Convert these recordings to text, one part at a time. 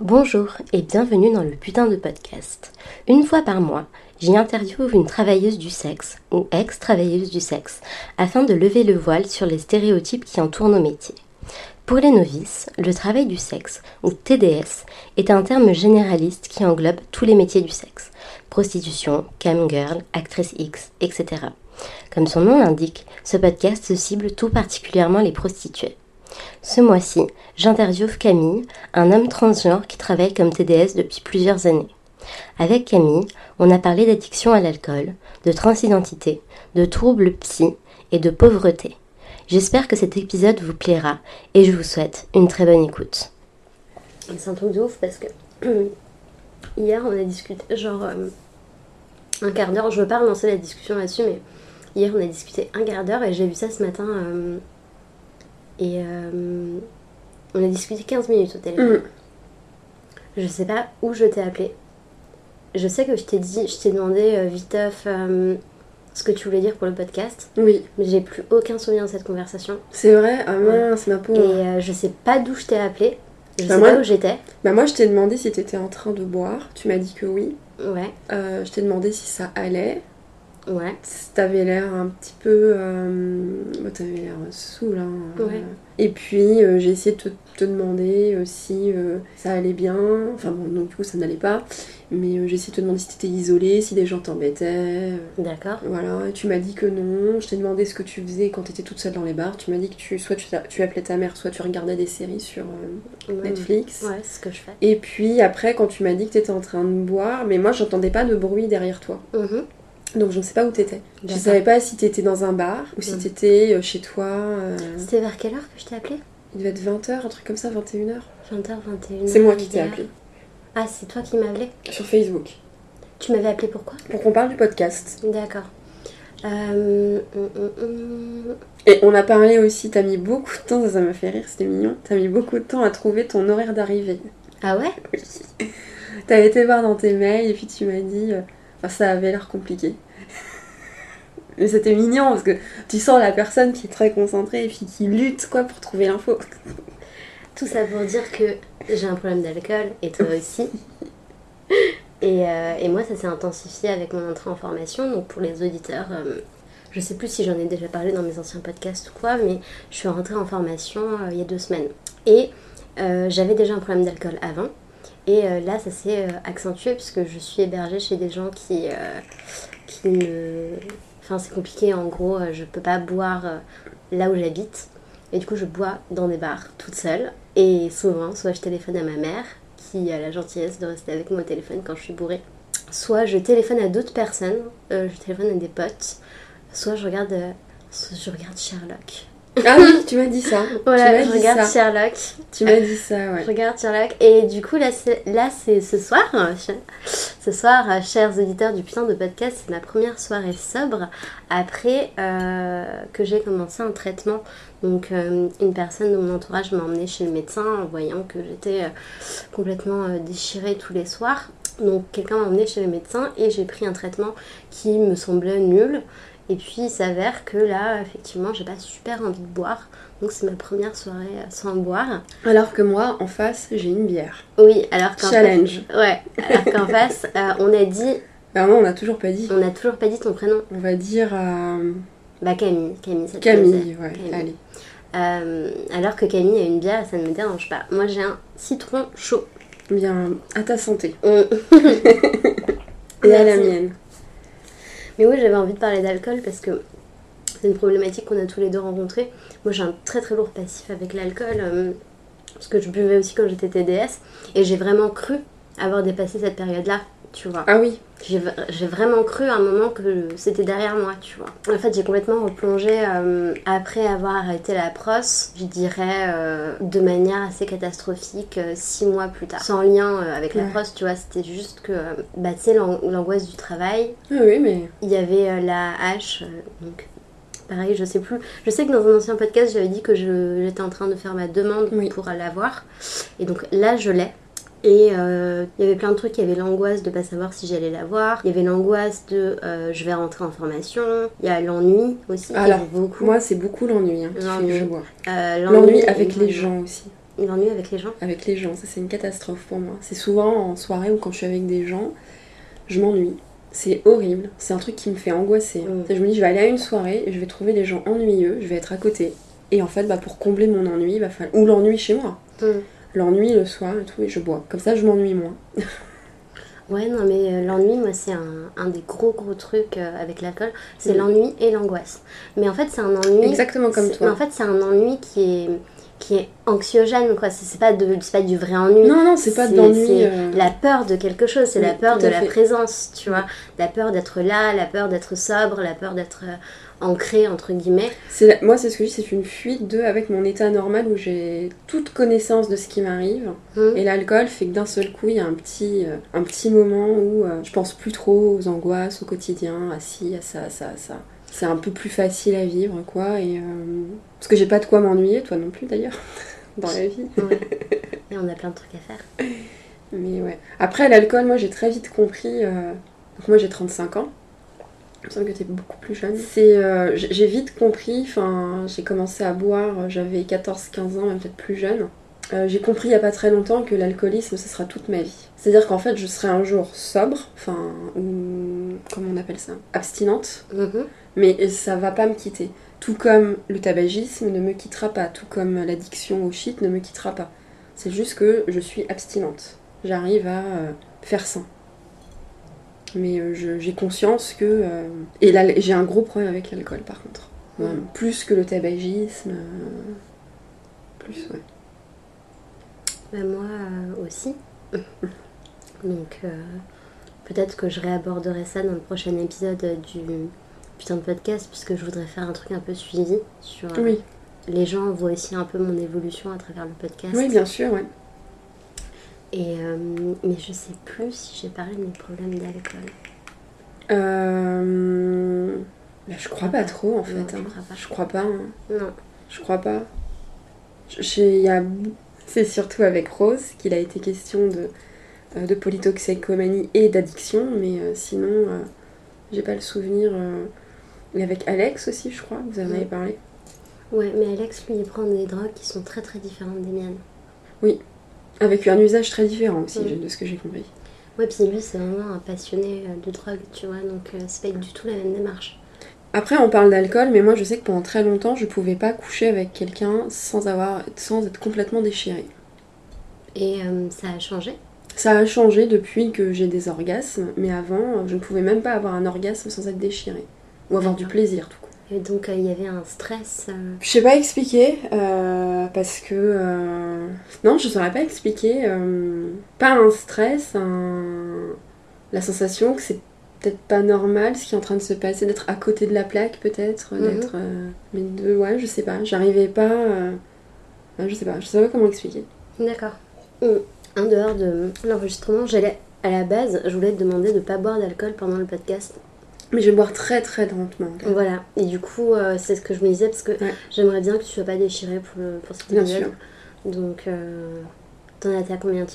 Bonjour et bienvenue dans le putain de podcast. Une fois par mois, j'y interviewe une travailleuse du sexe ou ex-travailleuse du sexe afin de lever le voile sur les stéréotypes qui entourent nos métiers. Pour les novices, le travail du sexe, ou TDS, est un terme généraliste qui englobe tous les métiers du sexe prostitution, camgirl, actrice X, etc. Comme son nom l'indique, ce podcast cible tout particulièrement les prostituées. Ce mois-ci, j'interviewe Camille, un homme transgenre qui travaille comme TDS depuis plusieurs années. Avec Camille, on a parlé d'addiction à l'alcool, de transidentité, de troubles psy et de pauvreté. J'espère que cet épisode vous plaira et je vous souhaite une très bonne écoute. C'est un truc de ouf parce que hier on a discuté genre euh, un quart d'heure, je veux pas relancer la discussion là-dessus mais hier on a discuté un quart d'heure et j'ai vu ça ce matin euh, et euh, on a discuté 15 minutes au téléphone. Mm. Je sais pas où je t'ai appelé. Je sais que je t'ai dit, je t'ai demandé euh, viteuf euh, ce que tu voulais dire pour le podcast, Oui, mais j'ai plus aucun souvenir de cette conversation. c'est vrai? Ah mince, ma pauvre. Et euh, je sais pas d'où je t'ai appelé. Je Bah, sais moi- pas où j'étais. Bah moi, je t'ai demandé si t'étais en train de boire. Tu m'as dit que oui. Ouais, je t'ai demandé si ça allait. Ouais. T'avais l'air un petit peu... Euh... bah, T'avais l'air saoul, hein. euh. Ouais. Et puis, euh, j'ai essayé de te, te demander euh, si euh, ça allait bien. Enfin bon, donc du coup, ça n'allait pas. Mais j'ai essayé de te demander si t'étais isolée, si des gens t'embêtaient. D'accord. Voilà, et tu m'as dit que non. Je t'ai demandé ce que tu faisais quand t'étais toute seule dans les bars. Tu m'as dit que tu, soit tu, tu appelais ta mère, soit tu regardais des séries sur Ouais, Netflix. Ouais, c'est ce que je fais. Et puis après, quand tu m'as dit que t'étais en train de boire, mais moi j'entendais pas de bruit derrière toi. Mhm. Donc je ne sais pas où t'étais. Je D'accord. savais pas si t'étais dans un bar ou si Mhm. t'étais euh, chez toi. euh, C'était vers quelle heure que je t'ai appelé? Il devait être 20h, un truc comme ça, 21h. 20h, 21h. C'est moi qui t'ai appelé. Ah, c'est toi qui m'as appelé? Sur Facebook. Tu m'avais appelé pourquoi Pour qu'on parle du podcast. D'accord. Euh, hum, hum, hum. Et on a parlé aussi, t'as mis beaucoup de temps, ça, m'a fait rire, c'était mignon. T'as mis beaucoup de temps à trouver ton horaire d'arrivée. Ah ouais? Oui. T'as été voir dans tes mails et puis tu m'as dit. euh, enfin, ça avait l'air compliqué. Mais c'était mignon parce que tu sens la personne qui est très concentrée et puis qui lutte quoi pour trouver l'info. Tout ça pour dire que j'ai un problème d'alcool et toi aussi. Et, euh, et moi, ça s'est intensifié avec mon entrée en formation. Donc, pour les auditeurs, euh, je sais plus si j'en ai déjà parlé dans mes anciens podcasts ou quoi, mais je suis rentrée en formation euh, il y a deux semaines. Et j'avais déjà un problème d'alcool avant. Et là, ça s'est accentué puisque je suis hébergée chez des gens qui, qui ne. Enfin, c'est compliqué. En gros, euh, je peux pas boire euh, là où j'habite. Et du coup, je bois dans des bars toute seule. Et souvent, soit je téléphone à ma mère, qui a la gentillesse de rester avec moi au téléphone quand je suis bourrée. Soit je téléphone à d'autres personnes, euh, je téléphone à des potes. Soit je regarde, soit je regarde Sherlock. Ah oui, tu m'as dit ça. Voilà, je regarde ça. Sherlock. Tu m'as dit ça, ouais. Je regarde Sherlock. Et du coup, là, c'est, là, c'est ce soir. Ce soir, euh, chers auditeurs du putain de podcast, c'est ma première soirée sobre après euh, que j'ai commencé un traitement. Donc, euh, une personne de mon entourage m'a emmenée chez le médecin en voyant que j'étais euh, complètement déchirée tous les soirs. Donc, quelqu'un m'a emmenée chez le médecin et j'ai pris un traitement qui me semblait nul. Et puis, il s'avère que là, effectivement, j'ai pas super envie de boire. Donc, c'est ma première soirée euh, sans boire. Alors que moi, en face, j'ai une bière. Oui, alors qu'en Challenge. face, ouais, alors qu'en face, euh, on a dit, Bah non, on n'a toujours pas dit. on n'a toujours pas dit ton prénom. On va dire euh, Bah Camille, Camille, ça te Camille, ouais, Camille. allez. Euh, alors que Camille a une bière, ça ne me dérange pas. Moi, j'ai un citron chaud. Bien, à ta santé. Et à la mienne. Mais oui, j'avais envie de parler d'alcool parce que c'est une problématique qu'on a tous les deux rencontrée. Moi, j'ai un très très lourd passif avec l'alcool euh, parce que je buvais aussi quand j'étais TDS et j'ai vraiment cru avoir dépassé cette période-là, tu vois. Ah oui, J'ai vraiment cru à un moment que c'était derrière moi, tu vois. En fait, j'ai complètement replongé euh, après avoir arrêté la prosse, je dirais euh, de manière assez catastrophique, euh, six mois plus tard. Sans lien avec la prosse, tu vois, c'était juste que, bah, tu sais, l'an- l'angoisse du travail, ah oui, mais il y avait la hache, donc pareil, je sais plus. Je sais que dans un ancien podcast, j'avais dit que j'étais en train de faire ma demande Oui. pour l'avoir. Et donc là, je l'ai. Et euh, il y avait plein de trucs, il y avait l'angoisse de pas savoir si j'allais l'avoir, il y avait l'angoisse de euh, je vais rentrer en formation, il y a l'ennui aussi, Alors, beaucoup. moi, c'est beaucoup l'ennui hein, qui fait que L'ennui. Euh, L'ennui avec les gens aussi. L'ennui avec les gens Avec les gens, ça c'est une catastrophe pour moi. C'est souvent en soirée ou quand je suis avec des gens, je m'ennuie. C'est horrible, c'est un truc qui me fait angoisser. Mm. Je me dis, je vais aller à une soirée et je vais trouver des gens ennuyeux, je vais être à côté. Et en fait, bah, pour combler mon ennui, falloir... ou l'ennui chez moi, Mm. L'ennui le soir et tout, et je bois. Comme ça, je m'ennuie moins. Ouais, non, mais euh, l'ennui, moi, c'est un, un des gros gros trucs euh, avec l'alcool. C'est Mm. l'ennui et l'angoisse. Mais en fait, c'est un ennui. Exactement comme toi. Mais en fait, c'est un ennui qui est, qui est anxiogène, quoi. C'est pas, de, pas du vrai ennui. Non, non, c'est pas de C'est- l'ennui. c'est euh, La peur de quelque chose, c'est Oui, la peur tout de la présence, tu vois. La peur d'être là, la peur d'être sobre, la peur d'être euh, ancré, entre guillemets. la- Moi, c'est ce que je dis, c'est une fuite de avec mon état normal où j'ai toute connaissance de ce qui m'arrive. Hmm. Et l'alcool fait que d'un seul coup, il y a un petit, euh, un petit moment où euh, je pense plus trop aux angoisses, au quotidien, à ci, à ça, à ça, à ça. C'est un peu plus facile à vivre, quoi. Et, euh, Parce que j'ai pas de quoi m'ennuyer, toi non plus d'ailleurs, dans la vie. Ouais. Et on a plein de trucs à faire. Mais ouais. Après, l'alcool, moi j'ai très vite compris. Donc, moi j'ai 35 ans. Il me semble que t'es beaucoup plus jeune. C'est, euh, j'ai vite compris, enfin, j'ai commencé à boire, euh, j'avais 14-15 ans, même peut-être plus jeune. Euh, j'ai compris il y a pas très longtemps que l'alcoolisme, ce sera toute ma vie. C'est-à-dire qu'en fait, je serai un jour sobre, enfin, ou. comment on appelle ça? Abstinente, Mhm. mais ça va pas me quitter. Tout comme le tabagisme ne me quittera pas, tout comme l'addiction au shit ne me quittera pas. C'est juste que je suis abstinente. J'arrive à euh, faire sans. Mais euh, j'ai conscience que. euh, Et là, j'ai un gros problème avec l'alcool par contre. Ouais, plus que le tabagisme. euh, Plus, ouais. Bah, moi aussi. Donc euh, peut-être que je réaborderai ça dans le prochain épisode du putain de podcast puisque je voudrais faire un truc un peu suivi sur Oui, les gens voient aussi un peu mon évolution à travers le podcast. oui, bien sûr, ouais. Et euh, mais je sais plus si j'ai parlé de mes problèmes d'alcool. Euh... bah, je crois pas trop en fait. Non, je hein. crois pas. Je crois pas. hein. Non. Je crois pas. A- C'est surtout avec Rose qu'il a été question de, euh, de polytoxicomanie et d'addiction, mais euh, sinon, euh, j'ai pas le souvenir. Et avec Alex aussi, je crois, vous en avez Mm. parlé. Ouais, mais Alex lui il prend des drogues qui sont très très différentes des miennes. Avec un usage très différent aussi, Mm. de ce que j'ai compris. Ouais, puis lui c'est vraiment un passionné euh, de drogue, tu vois, donc euh, c'est pas du tout la même démarche. Après, on parle d'alcool, mais moi, je sais que pendant très longtemps, je pouvais pas coucher avec quelqu'un sans, avoir... sans être complètement déchirée. Et euh, ça a changé? Ça a changé depuis que j'ai des orgasmes, mais avant, je ne pouvais même pas avoir un orgasme sans être déchirée. Ou avoir du plaisir, tout court. Et donc euh, il y avait un stress. euh, Je sais pas expliquer, euh, parce que... Non, je saurais pas expliquer. Pas un stress, un... la sensation que c'est peut-être pas normal ce qui est en train de se passer, d'être à côté de la plaque peut-être, Mhm. d'être... euh, Mais de... Ouais, je sais pas, j'arrivais pas... euh, Je sais pas, je sais pas comment expliquer. D'accord. En dehors de l'enregistrement, j'allais à la base, je voulais te demander de pas boire d'alcool pendant le podcast. Mais je vais boire très très lentement. quand même. Voilà. Et du coup, euh, c'est ce que je me disais parce que Ouais. j'aimerais bien que tu sois pas déchiré pour, le, pour cet Bien sûr. Donc, euh, t'en étais à combien là?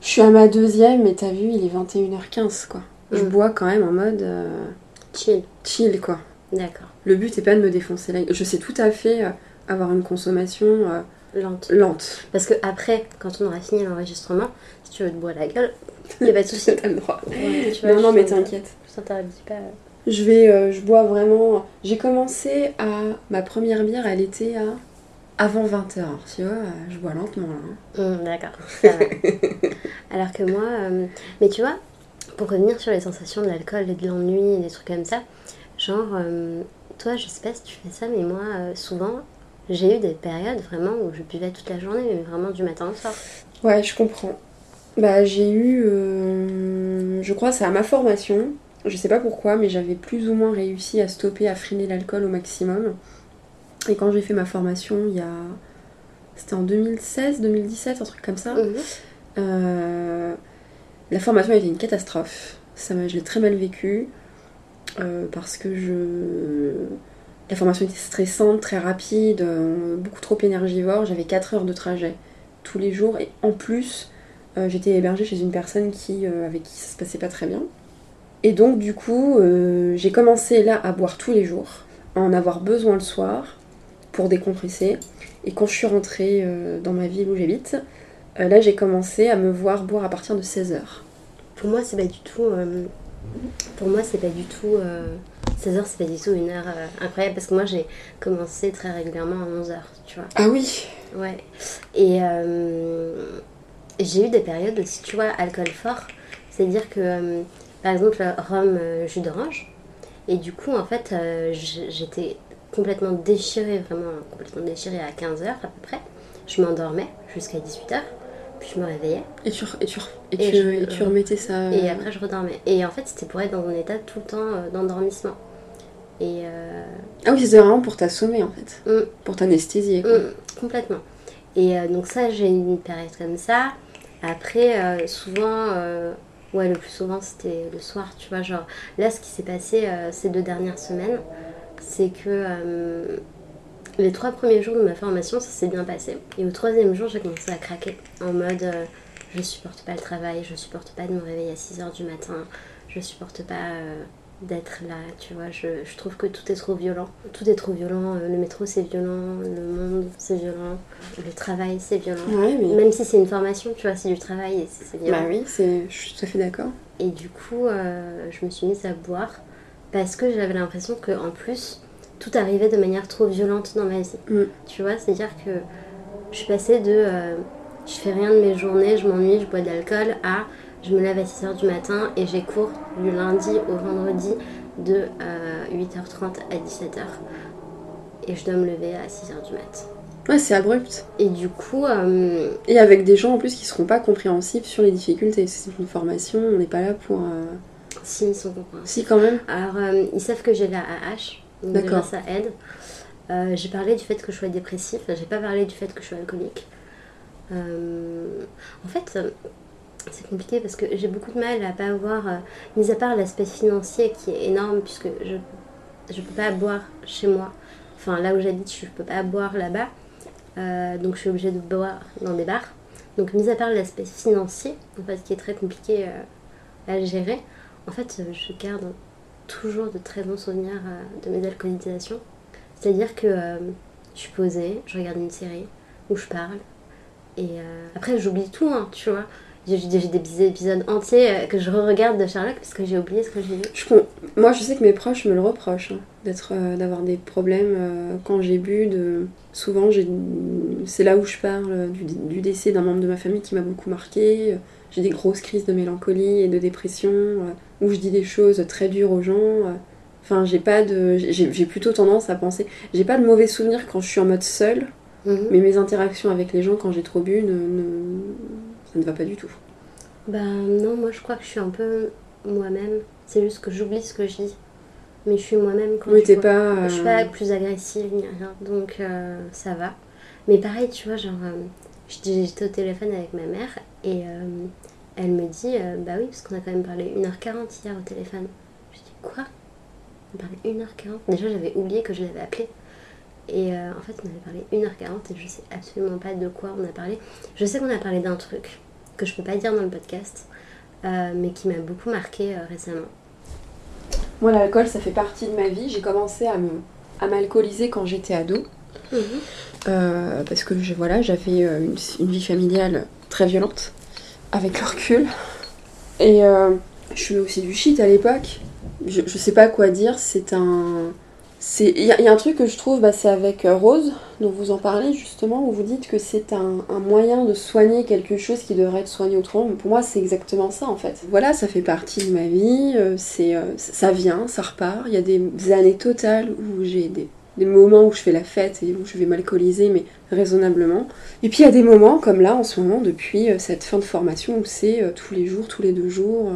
Je suis à ma deuxième, mais t'as vu, il est 21h15 quoi. Je Mm. bois quand même en mode euh, Chill. chill quoi. D'accord. Le but est pas de me défoncer la gueule. Je sais tout à fait euh, avoir une consommation euh, Lente. lente. Parce que après, quand on aura fini l'enregistrement, si tu veux te boire la gueule, y a pas de souci. T'as le droit. Ouais, tu vois, Non, non, mais t'inquiète. Je t'interdis pas. Je vais, euh, je bois vraiment. J'ai commencé à. Ma première bière, elle était à. Avant 20h. Tu vois, je bois lentement là. hein. Hum, D'accord. Alors que moi, euh, mais tu vois, pour revenir sur les sensations de l'alcool et de l'ennui et des trucs comme ça, genre, euh, toi, je sais pas si tu fais ça, mais moi, souvent, j'ai eu des périodes vraiment où je buvais toute la journée, mais vraiment du matin au soir. Ouais, je comprends. Bah, j'ai eu. euh, je crois, c'est à ma formation. Je sais pas pourquoi, mais j'avais plus ou moins réussi à stopper, à freiner l'alcool au maximum. Et quand j'ai fait ma formation, il y a. C'était en 2016, 2017, un truc comme ça. Mhm. Euh, la formation a été une catastrophe. Ça je l'ai très mal vécu euh, parce que je. La formation était stressante, très rapide, euh, beaucoup trop énergivore. J'avais 4 heures de trajet tous les jours et en plus, j'étais hébergée chez une personne qui, avec qui ça se passait pas très bien. Et donc, du coup, euh, j'ai commencé là à boire tous les jours, à en avoir besoin le soir pour décompresser. Et quand je suis rentrée euh, dans ma ville où j'habite, euh, là j'ai commencé à me voir boire à partir de 16h. Pour moi, c'est pas du tout. pour moi, c'est pas du tout. 16h, c'est pas du tout une heure incroyable parce que moi, j'ai commencé très régulièrement à 11h, tu vois. Ah oui Ouais. Et j'ai eu des périodes aussi, tu vois, alcool fort. C'est-à-dire que, par exemple, rhum, euh, jus d'orange. Et du coup, en fait, euh, j'étais complètement déchirée, vraiment complètement déchirée à 15h à peu près. Je m'endormais jusqu'à 18h, puis je me réveillais. Et tu, et tu, et Et tu, je- et tu remettais ça. Et euh, après, je redormais. Et en fait, c'était pour être dans un état tout le temps d'endormissement. Et euh, Ah oui, c'était vraiment pour t'assommer en fait. Mm. Pour t'anesthésier. Mm, complètement. Et euh, donc ça, j'ai une période comme ça. Après, euh, souvent, ouais, le plus souvent, c'était le soir, tu vois. Genre, là, ce qui s'est passé euh, ces deux dernières semaines, c'est que euh, les trois premiers jours de ma formation, ça s'est bien passé. Et au troisième jour, j'ai commencé à craquer. En mode, euh, je supporte pas le travail, je supporte pas de me réveiller à 6h du matin, je supporte pas d'être là, tu vois. Je, je trouve que tout est trop violent. Tout est trop violent. euh, Le métro, c'est violent. Le monde, c'est violent. Le travail, c'est violent. Ouais, mais. Même si c'est une formation, tu vois, c'est du travail et c'est violent. Bah oui, c'est... je suis tout à fait d'accord. Et du coup, euh, je me suis mise à boire parce que j'avais l'impression que en plus, tout arrivait de manière trop violente dans ma vie. Mm. Tu vois, c'est-à-dire que je suis passée de euh, je fais rien de mes journées, je m'ennuie, je bois de l'alcool à je me lève à 6h du matin et j'ai cours du lundi au vendredi de euh, 8h30 à 17h. Et je dois me lever à 6h du mat. Ouais, c'est abrupt. Et du coup, euh, Et avec des gens en plus qui seront pas compréhensifs sur les difficultés. C'est une formation, on n'est pas là pour. euh, si, ils sont compréhensifs. Si, quand même. Alors, euh, ils savent que j'ai la AH, D'accord. ça aide. Euh, j'ai parlé du fait que je sois dépressif, j'ai pas parlé du fait que je suis alcoolique. Euh, en fait, euh, c'est compliqué parce que j'ai beaucoup de mal à pas avoir, euh, mis à part l'aspect financier qui est énorme, puisque je je peux pas boire chez moi. Enfin, là où j'habite, je peux pas boire là-bas. Euh, donc, je suis obligée de boire dans des bars. Donc, mis à part l'aspect financier, en fait, qui est très compliqué euh, à gérer, en fait, je garde toujours de très bons souvenirs de mes alcoolisations. C'est-à-dire que je suis posée, je regarde une série où je parle. Et après, j'oublie tout, hein, tu vois. J'ai des épisodes entiers euh, que je re-regarde de Sherlock parce que j'ai oublié ce que j'ai vu. Je Moi, je sais que mes proches me le reprochent, hein, d'être, euh, d'avoir des problèmes euh, quand j'ai bu. De... Souvent, j'ai... c'est là où je parle du, du décès d'un membre de ma famille qui m'a beaucoup marqué. J'ai des grosses crises de mélancolie et de dépression, euh, où je dis des choses très dures aux gens. Enfin, j'ai pas de... J'ai, j'ai plutôt tendance à penser... J'ai pas de mauvais souvenirs quand je suis en mode seule, Mhm. mais mes interactions avec les gens quand j'ai trop bu, ne, ne va pas du tout. Ben non, moi je crois que je suis un peu moi-même. C'est juste que j'oublie ce que je dis. Mais je suis moi-même quand Oui, je pas... Je suis euh, pas plus agressive ni rien, donc euh, ça va. Mais pareil, tu vois, genre, euh, j'étais au téléphone avec ma mère et euh, elle me dit, bah oui, parce qu'on a quand même parlé 1h40 hier au téléphone. Je dis, quoi? On parlait 1h40 Déjà, j'avais oublié que je l'avais appelé. Et en fait, on avait parlé 1h40 et je sais absolument pas de quoi on a parlé. Je sais qu'on a parlé d'un truc que je peux pas dire dans le podcast, euh, mais qui m'a beaucoup marqué euh, récemment. Moi, l'alcool, ça fait partie de ma vie. J'ai commencé à m'alcooliser quand j'étais ado. Euh, parce que je- voilà, j'avais une, une vie familiale très violente, avec le recul. Et je fumais aussi du shit à l'époque. Je, je sais pas quoi dire, c'est un. Il y, a- un truc que je trouve, bah, c'est avec euh, Rose, dont vous en parlez justement, où vous dites que c'est un, moyen de soigner quelque chose qui devrait être soigné autrement. Pour moi, c'est exactement ça en fait. Voilà, ça fait partie de ma vie, euh, c'est, euh, ça vient, ça repart. Il y a des, années totales où j'ai des, des moments où je fais la fête et où je vais m'alcooliser, mais raisonnablement. Et puis il y a des moments comme là en ce moment, depuis cette fin de formation, où c'est tous les jours, tous les deux jours,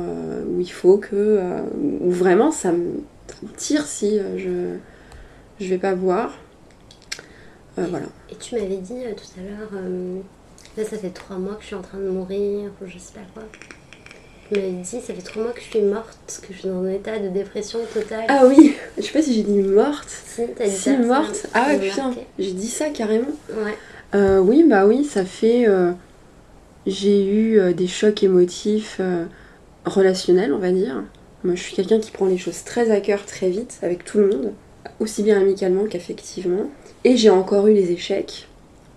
où il faut que. euh, où vraiment ça ça me tire si je, je vais pas boire. Euh, voilà. Et tu m'avais dit euh, tout à l'heure, euh, là ça fait trois mois que je suis en train de mourir, ou je sais pas quoi. Tu m'avais dit, ça fait trois mois que je suis morte, que je suis dans un état de dépression totale. Ah oui, je sais pas si j'ai dit morte. si, t'as dit Si, ça, morte. Ah ouais, putain, j'ai dit ça carrément. Ouais. Oui, bah oui, ça fait. j'ai eu des chocs émotifs relationnels, on va dire. Moi, je suis quelqu'un qui prend les choses très à cœur très vite avec tout le monde, aussi bien amicalement qu'affectivement. Et j'ai encore eu les échecs,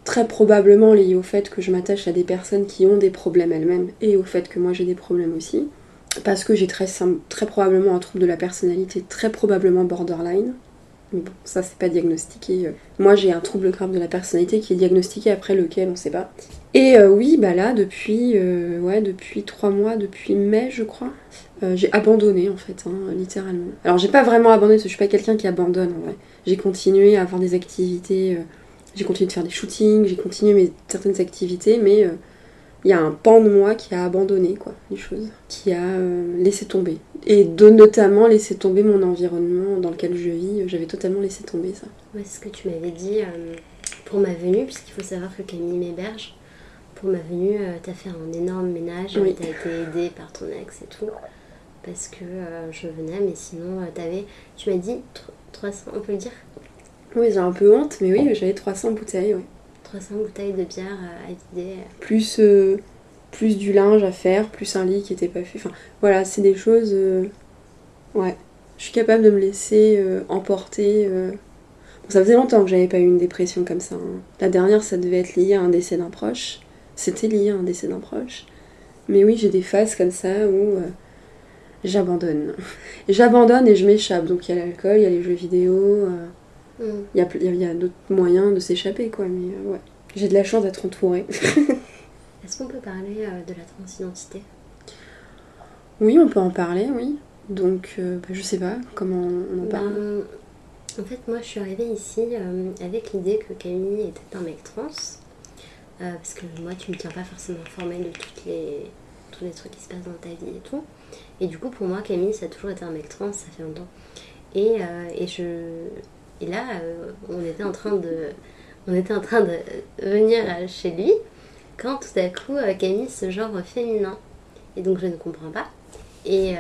très probablement liés au fait que je m'attache à des personnes qui ont des problèmes elles-mêmes et au fait que moi j'ai des problèmes aussi. Parce que j'ai très, probablement un trouble de la personnalité, très probablement borderline. Mais bon, ça c'est pas diagnostiqué. Moi j'ai un trouble grave de la personnalité qui est diagnostiqué après lequel on sait pas. Et euh, oui, bah là, depuis, euh, ouais, depuis trois mois, depuis mai, je crois, euh, j'ai abandonné en fait, hein, littéralement. Alors j'ai pas vraiment abandonné parce que je suis pas quelqu'un qui abandonne en vrai. J'ai continué à avoir des activités, j'ai continué de faire des shootings, j'ai continué mes, certaines activités, mais il y a un pan de moi qui a abandonné quoi, les choses, qui a laissé tomber. Et de notamment laisser tomber mon environnement dans lequel je vis, j'avais totalement laissé tomber ça. Ouais, c'est ce que tu m'avais dit pour ma venue, puisqu'il faut savoir que Camille m'héberge pour ma venue, euh, t'as fait un énorme ménage, oui. t'as été aidée par ton ex et tout, parce que euh, je venais, mais sinon, euh, t'avais, tu m'as dit 300, on peut le dire? Oui, j'ai un peu honte, mais oui, j'avais 300 bouteilles, oui. 300 bouteilles de bière à vider. Plus, plus du linge à faire, plus un lit qui était pas fait. Enfin, voilà, c'est des choses. ouais. Je suis capable de me laisser emporter. ça faisait longtemps que j'avais pas eu une dépression comme ça. Hein. La dernière, ça devait être lié à un décès d'un proche c'était lié à un décès d'un proche. Mais oui, j'ai des phases comme ça où euh, j'abandonne. J'abandonne et je m'échappe. Donc il y a l'alcool, il y a les jeux vidéo, euh, mm. il y a, d'autres moyens de s'échapper, quoi. Mais euh, ouais, j'ai de la chance d'être entourée. Est-ce qu'on peut parler de la transidentité? Oui, on peut en parler, oui. Donc, bah, je sais pas comment on en parle. Ben, en fait, moi, je suis arrivée ici avec l'idée que Camille était un mec trans. Euh, parce que moi, tu me tiens pas forcément informée de toutes les, tous les trucs qui se passent dans ta vie et tout. Et du coup, pour moi, Camille, ça a toujours été un mec trans, ça fait longtemps. Et, euh, et, je, et là, euh, on, était en train de, on était en train de venir chez lui quand tout à coup, Camille se genre féminin. Et donc, je ne comprends pas. Et,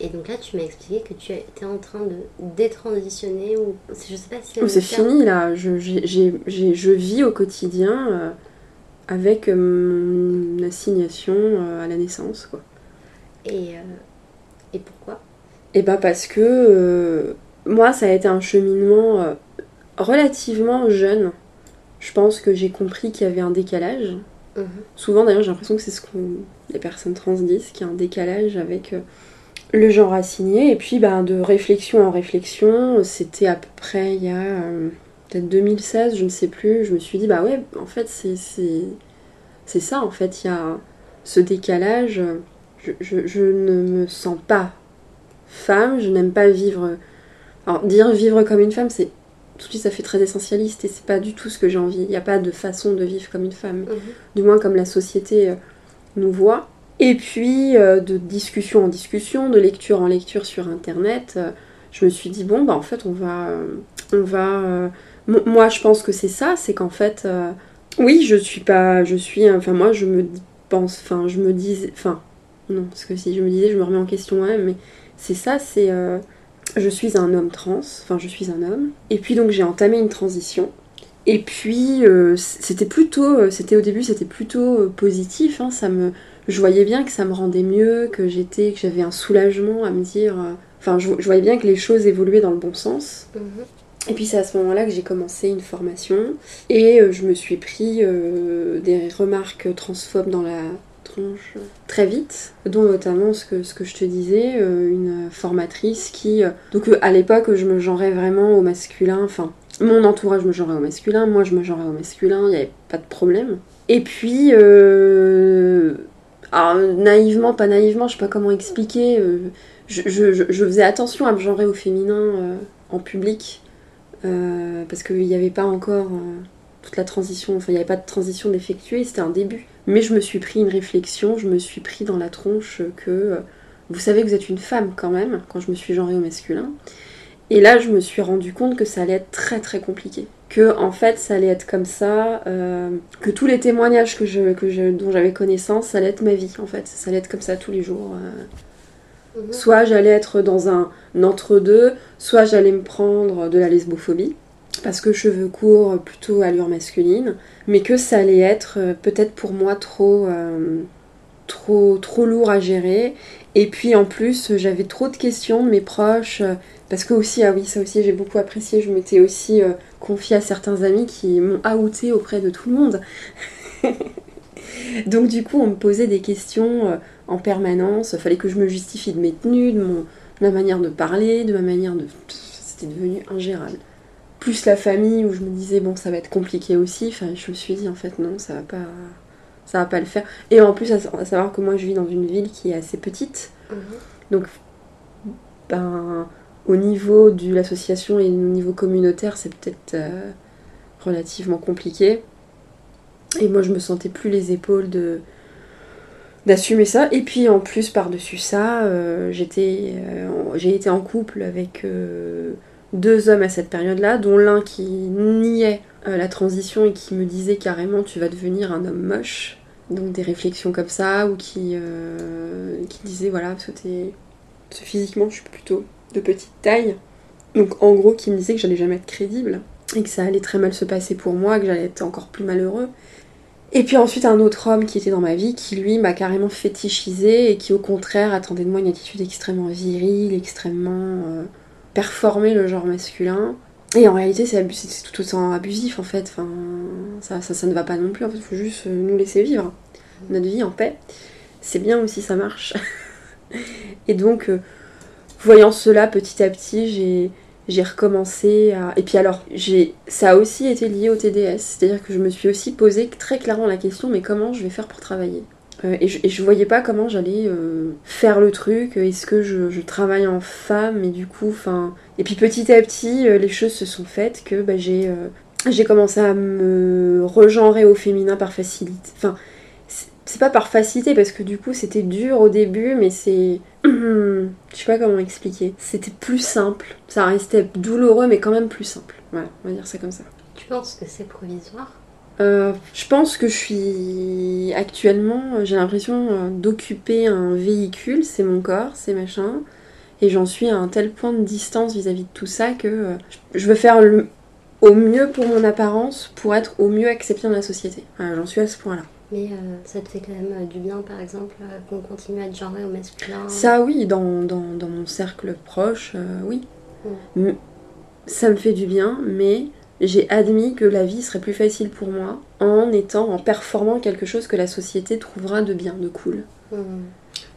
et, donc là, tu m'as expliqué que tu étais en train de détransitionner ou je sais pas si c'est fini là. Je, je vis au quotidien avec euh, mon assignation euh, à la naissance. Quoi. Et, euh, et pourquoi? Et eh bah ben, parce que moi, ça a été un cheminement relativement jeune. Je pense que j'ai compris qu'il y avait un décalage. Mhm. Souvent, d'ailleurs, j'ai l'impression que c'est ce que les personnes trans disent, qu'il y a un décalage avec le genre assigné. Et puis, ben, de réflexion en réflexion, c'était à peu près il y a peut-être 2016, je ne sais plus, je me suis dit, bah ouais, en fait, c'est, c'est, ça, en fait, il y a ce décalage. Je, ne me sens pas femme, je n'aime pas vivre. Alors, dire vivre comme une femme, c'est. Tout de suite, ça fait très essentialiste et c'est pas du tout ce que j'ai envie. Il n'y a pas de façon de vivre comme une femme, mhm. du moins comme la société euh, nous voit. Et puis, euh, de discussion en discussion, de lecture en lecture sur internet, euh, je me suis dit, bon, bah en fait, on va. on va moi, je pense que c'est ça, c'est qu'en fait, euh, oui, je suis pas, je suis, enfin moi, je me pense, enfin, je me disais, enfin, non, parce que si je me disais, je me remets en question moi-même, mais c'est ça, c'est, euh, je suis un homme trans, enfin, je suis un homme, et puis donc j'ai entamé une transition. Et puis euh, c'était plutôt, c'était au début c'était plutôt positif. Hein, ça me, je voyais bien que ça me rendait mieux, que j'étais, que j'avais un soulagement à me dire. Enfin, je, voyais bien que les choses évoluaient dans le bon sens. Mhm. Et puis c'est à ce moment-là que j'ai commencé une formation. Et euh, je me suis pris euh, des remarques transphobes dans la tronche très vite, dont notamment ce que, ce que je te disais, euh, une formatrice qui... donc à l'époque je me genrais vraiment au masculin, enfin mon entourage me genrait au masculin, moi je me genrais au masculin, il n'y avait pas de problème. Et puis... alors, naïvement, pas naïvement, je sais pas comment expliquer, je, je, faisais attention à me genrer au féminin en public euh, parce qu'il n'y avait pas encore euh, toute la transition, enfin il n'y avait pas de transition d'effectuer, c'était un début. Mais je me suis pris une réflexion, je me suis pris dans la tronche que euh, vous savez que vous êtes une femme quand même, quand je me suis genrée au masculin. Et là, je me suis rendu compte que ça allait être très très compliqué. Que en fait, ça allait être comme ça, que tous les témoignages que je, que dont j'avais connaissance, ça allait être ma vie en fait. Ça allait être comme ça tous les jours. Soit j'allais être dans un entre-deux, soit j'allais me prendre de la lesbophobie, parce que cheveux courts, plutôt allure masculine, mais que ça allait être euh, peut-être pour moi trop, euh, trop, trop lourd à gérer. Et puis en plus, j'avais trop de questions de mes proches. euh, Parce que aussi, ah oui, ça aussi j'ai beaucoup apprécié. Je m'étais aussi confiée à certains amis qui m'ont outé auprès de tout le monde. Donc du coup, on me posait des questions en permanence. Fallait que je me justifie de mes tenues, de, mon, de ma manière de parler, de ma manière de... C'était devenu ingérable. Plus la famille où je me disais, bon, ça va être compliqué aussi. Enfin, je me suis dit, en fait, non, ça va pas... Ça va pas le faire. Et en plus, à savoir que moi, je vis dans une ville qui est assez petite. Donc, ben, au niveau de l'association et au niveau communautaire, c'est peut-être euh, relativement compliqué. Et moi, je me sentais plus les épaules de d'assumer ça. Et puis, en plus, par-dessus ça, euh, j'étais, euh, j'ai été en couple avec euh, deux hommes à cette période-là, dont l'un qui niait la transition et qui me disait carrément tu vas devenir un homme moche. Donc des réflexions comme ça, ou qui, disait voilà, parce que physiquement, je suis plutôt de petite taille. Donc, en gros, qui me disait que j'allais jamais être crédible et que ça allait très mal se passer pour moi, que j'allais être encore plus malheureux. Et puis ensuite, un autre homme qui était dans ma vie, qui lui m'a carrément fétichisé et qui, au contraire, attendait de moi une attitude extrêmement virile, extrêmement euh, performer le genre masculin. Et en réalité, c'est tout autant abusif en fait. Ça, ça, ça ne va pas non plus. En fait, il faut juste euh, nous laisser vivre notre vie en paix. C'est bien aussi, ça marche. Et donc, euh, voyant cela petit à petit, j'ai j'ai recommencé à. Et puis alors, j'ai ça a aussi été lié au TDS. C'est-à-dire que je me suis aussi posé très clairement la question mais comment je vais faire pour travailler Euh, et, je, voyais pas comment j'allais euh, faire le truc. Est-ce que je, travaille en femme Et du coup, enfin. Et puis petit à petit, euh, les choses se sont faites que bah, j'ai. j'ai commencé à me regenrer au féminin par facilité. Enfin, c'est pas par facilité parce que du coup c'était dur au début, mais c'est. Je sais pas comment expliquer. C'était plus simple. Ça restait douloureux, mais quand même plus simple. Voilà, on va dire ça comme ça. Tu penses que c'est provisoire? Euh, je pense que je suis actuellement, j'ai l'impression euh, d'occuper un véhicule, c'est mon corps, c'est machin, et j'en suis à un tel point de distance vis-à-vis de tout ça que euh, je veux faire le, au mieux pour mon apparence, pour être au mieux acceptée dans la société. J'en suis à ce point-là. Mais euh, ça te fait quand même euh, du bien, par exemple, euh, qu'on continue à te genrer au masculin Ça, oui, dans, dans, dans mon cercle proche, euh, oui. Ça me fait du bien, mais j'ai admis que la vie serait plus facile pour moi en étant, en performant quelque chose que la société trouvera de bien, de cool. Hmm.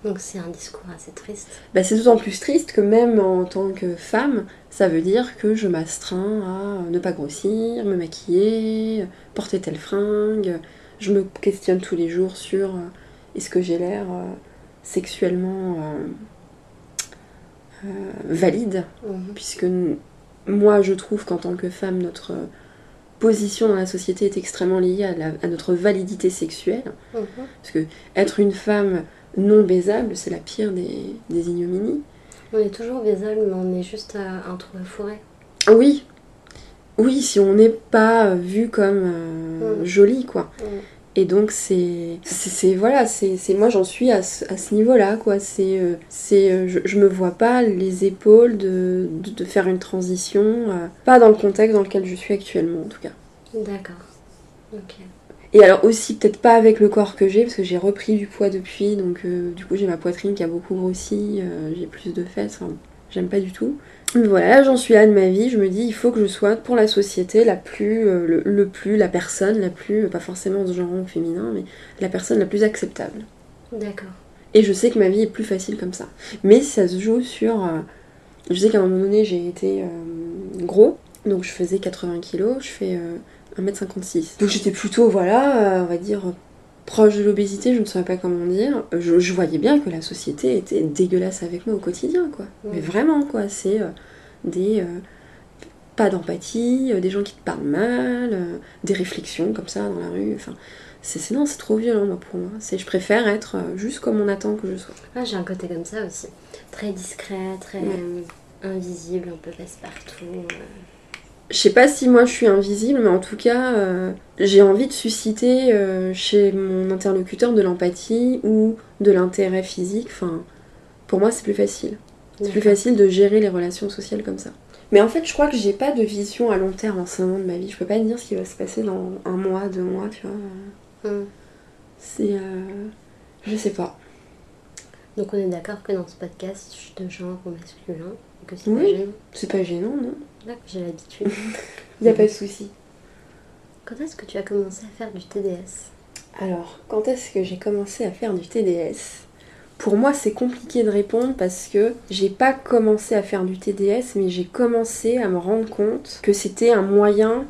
Donc c'est un discours assez triste. Bah, c'est d'autant plus triste que même en tant que femme, ça veut dire que je m'astreins à ne pas grossir, me maquiller, porter telle fringue. Je me questionne tous les jours sur euh, est-ce que j'ai l'air euh, sexuellement euh, valide? Mhm. puisque moi je trouve qu'en tant que femme, notre position dans la société est extrêmement liée à, la- à notre validité sexuelle. Mhm. Parce que être une femme non baisable, c'est la pire des, des ignominies. On est toujours baisable, mais on est juste euh, un trou à fourrer. Ah Oui, oui, si on n'est pas vu comme euh, Mm. jolie, quoi. Mm. Et donc c'est, voilà, c'est, moi j'en suis à ce, à ce niveau-là, quoi. C'est, euh, c'est, euh, je, je me vois pas les épaules de, de, de faire une transition, euh, pas dans le contexte dans lequel je suis actuellement, en tout cas. D'accord. Ok. Et alors aussi peut-être pas avec le corps que j'ai parce que j'ai repris du poids depuis donc euh, du coup j'ai ma poitrine qui a beaucoup grossi, j'ai plus de fesses, enfin, j'aime pas du tout. Mais voilà, là j'en suis là de ma vie, je me dis il faut que je sois pour la société la plus, euh, le, le plus, la personne la plus, pas forcément ce genre féminin, mais la personne la plus acceptable. D'accord. Et je sais que ma vie est plus facile comme ça. Mais ça se joue sur... euh, je sais qu'à un moment donné j'ai été euh, gros, donc je faisais 80 kilos, je fais euh, 1m56. Donc j'étais plutôt, voilà, on va dire, proche de l'obésité, je ne saurais pas comment dire. Je, je voyais bien que la société était dégueulasse avec moi au quotidien, quoi. Ouais. Mais vraiment, quoi, c'est euh, des... euh, pas d'empathie, euh, des gens qui te parlent mal, des réflexions comme ça dans la rue, enfin... C'est, non, c'est trop violent moi, pour moi. C'est, je préfère être juste comme on attend que je sois. Ah, j'ai un côté comme ça aussi. Très discret, très Ouais. invisible, un peu passe-partout. euh. Je sais pas si moi je suis invisible, mais en tout cas, euh, j'ai envie de susciter euh, chez mon interlocuteur de l'empathie ou de l'intérêt physique. Enfin, pour moi, c'est plus facile. C'est plus facile de gérer les relations sociales comme ça. Mais en fait, je crois que j'ai pas de vision à long terme en ce moment de ma vie. Je peux pas te dire ce qui va se passer dans un mois, deux mois, tu vois. Hmm. C'est. euh, Je sais pas. Donc on est d'accord que dans ce podcast, je te genre au masculin, et que c'est Oui. pas gênant. C'est pas gênant, non D'accord, j'ai l'habitude. Y a pas de souci. Quand est-ce que tu as commencé à faire du TDS Alors, quand est-ce que j'ai commencé à faire du TDS Pour moi, c'est compliqué de répondre parce que j'ai pas commencé à faire du TDS, mais j'ai commencé à me rendre compte que c'était un moyen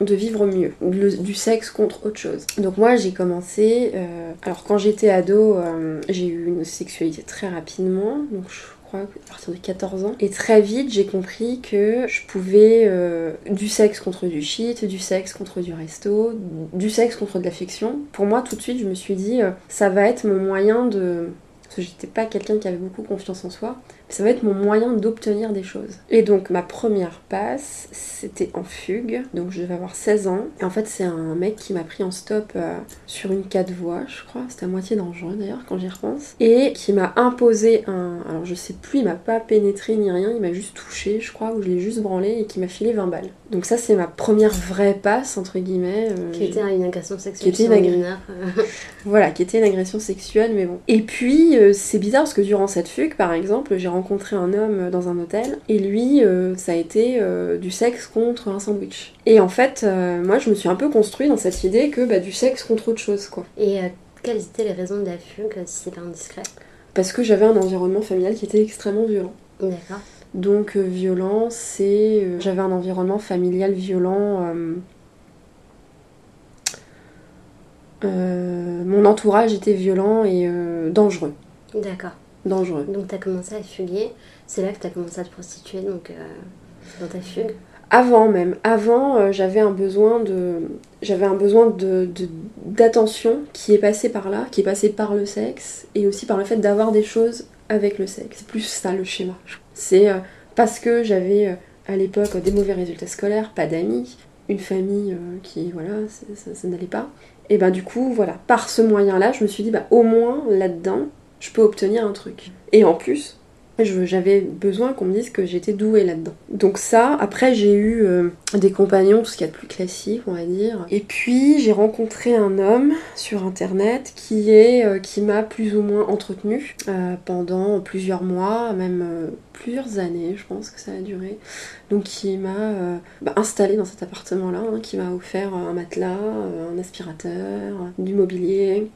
de vivre mieux, du sexe contre autre chose. Donc moi j'ai commencé, euh, alors quand j'étais ado, euh, j'ai eu une sexualité très rapidement, donc je crois à partir de 14 ans, et très vite j'ai compris que je pouvais euh, du sexe contre du shit, du sexe contre du resto, du sexe contre de l'affection. Pour moi tout de suite je me suis dit, ça va être mon moyen de... Parce que j'étais pas quelqu'un qui avait beaucoup confiance en soi, ça va être mon moyen d'obtenir des choses. Et donc ma première passe, c'était en fugue, donc je devais avoir 16 ans. Et en fait c'est un mec qui m'a pris en stop euh, sur une 4 voies, je crois, c'était à moitié dangereux d'ailleurs quand j'y repense, et qui m'a imposé un... Alors je sais plus, il m'a pas pénétré ni rien, il m'a juste touché, je crois, ou je l'ai juste branlé et qui m'a filé 20 balles. Donc ça c'est ma première vraie passe, entre guillemets. euh, Qui était une agression sexuelle Qui était une mineur. voilà, qui était une agression sexuelle, mais bon. Et puis, euh, c'est bizarre parce que durant cette fugue, par exemple, j'ai rencontré un homme dans un hôtel, et lui, euh, ça a été euh, du sexe contre un sandwich. Et en fait, euh, moi, je me suis un peu construit dans cette idée que bah, du sexe contre autre chose, quoi. Et quelles étaient les raisons de la fugue, si c'est pas indiscret? Parce que j'avais un environnement familial qui était extrêmement violent. D'accord. Donc, violent, c'est. j'avais un environnement familial violent. euh, mon entourage était violent et euh, dangereux. D'accord. Dangereux. Donc tu as commencé à fuguer. C'est là que tu as commencé à te prostituer, donc euh, dans ta fugue. Avant même, avant euh, j'avais un besoin de j'avais un besoin de d'attention qui est passé par là, qui est passé par le sexe et aussi par le fait d'avoir des choses avec le sexe. C'est plus ça le schéma. C'est euh, parce que j'avais euh, à l'époque des mauvais résultats scolaires, pas d'amis, une famille qui voilà, ça, ça n'allait pas. Et ben du coup, voilà, par ce moyen-là, je me suis dit bah au moins là-dedans, je peux obtenir un truc. Et en plus, j'avais besoin qu'on me dise que j'étais douée là-dedans. Donc ça, après j'ai eu euh, des compagnons, tout ce qu'il y a de plus classique, on va dire. Et puis j'ai rencontré un homme sur internet qui est euh, qui m'a plus ou moins entretenue euh, pendant plusieurs mois, même plusieurs années, je pense que ça a duré. Donc qui m'a bah, installée dans cet appartement-là, hein, qui m'a offert un matelas, un aspirateur, du mobilier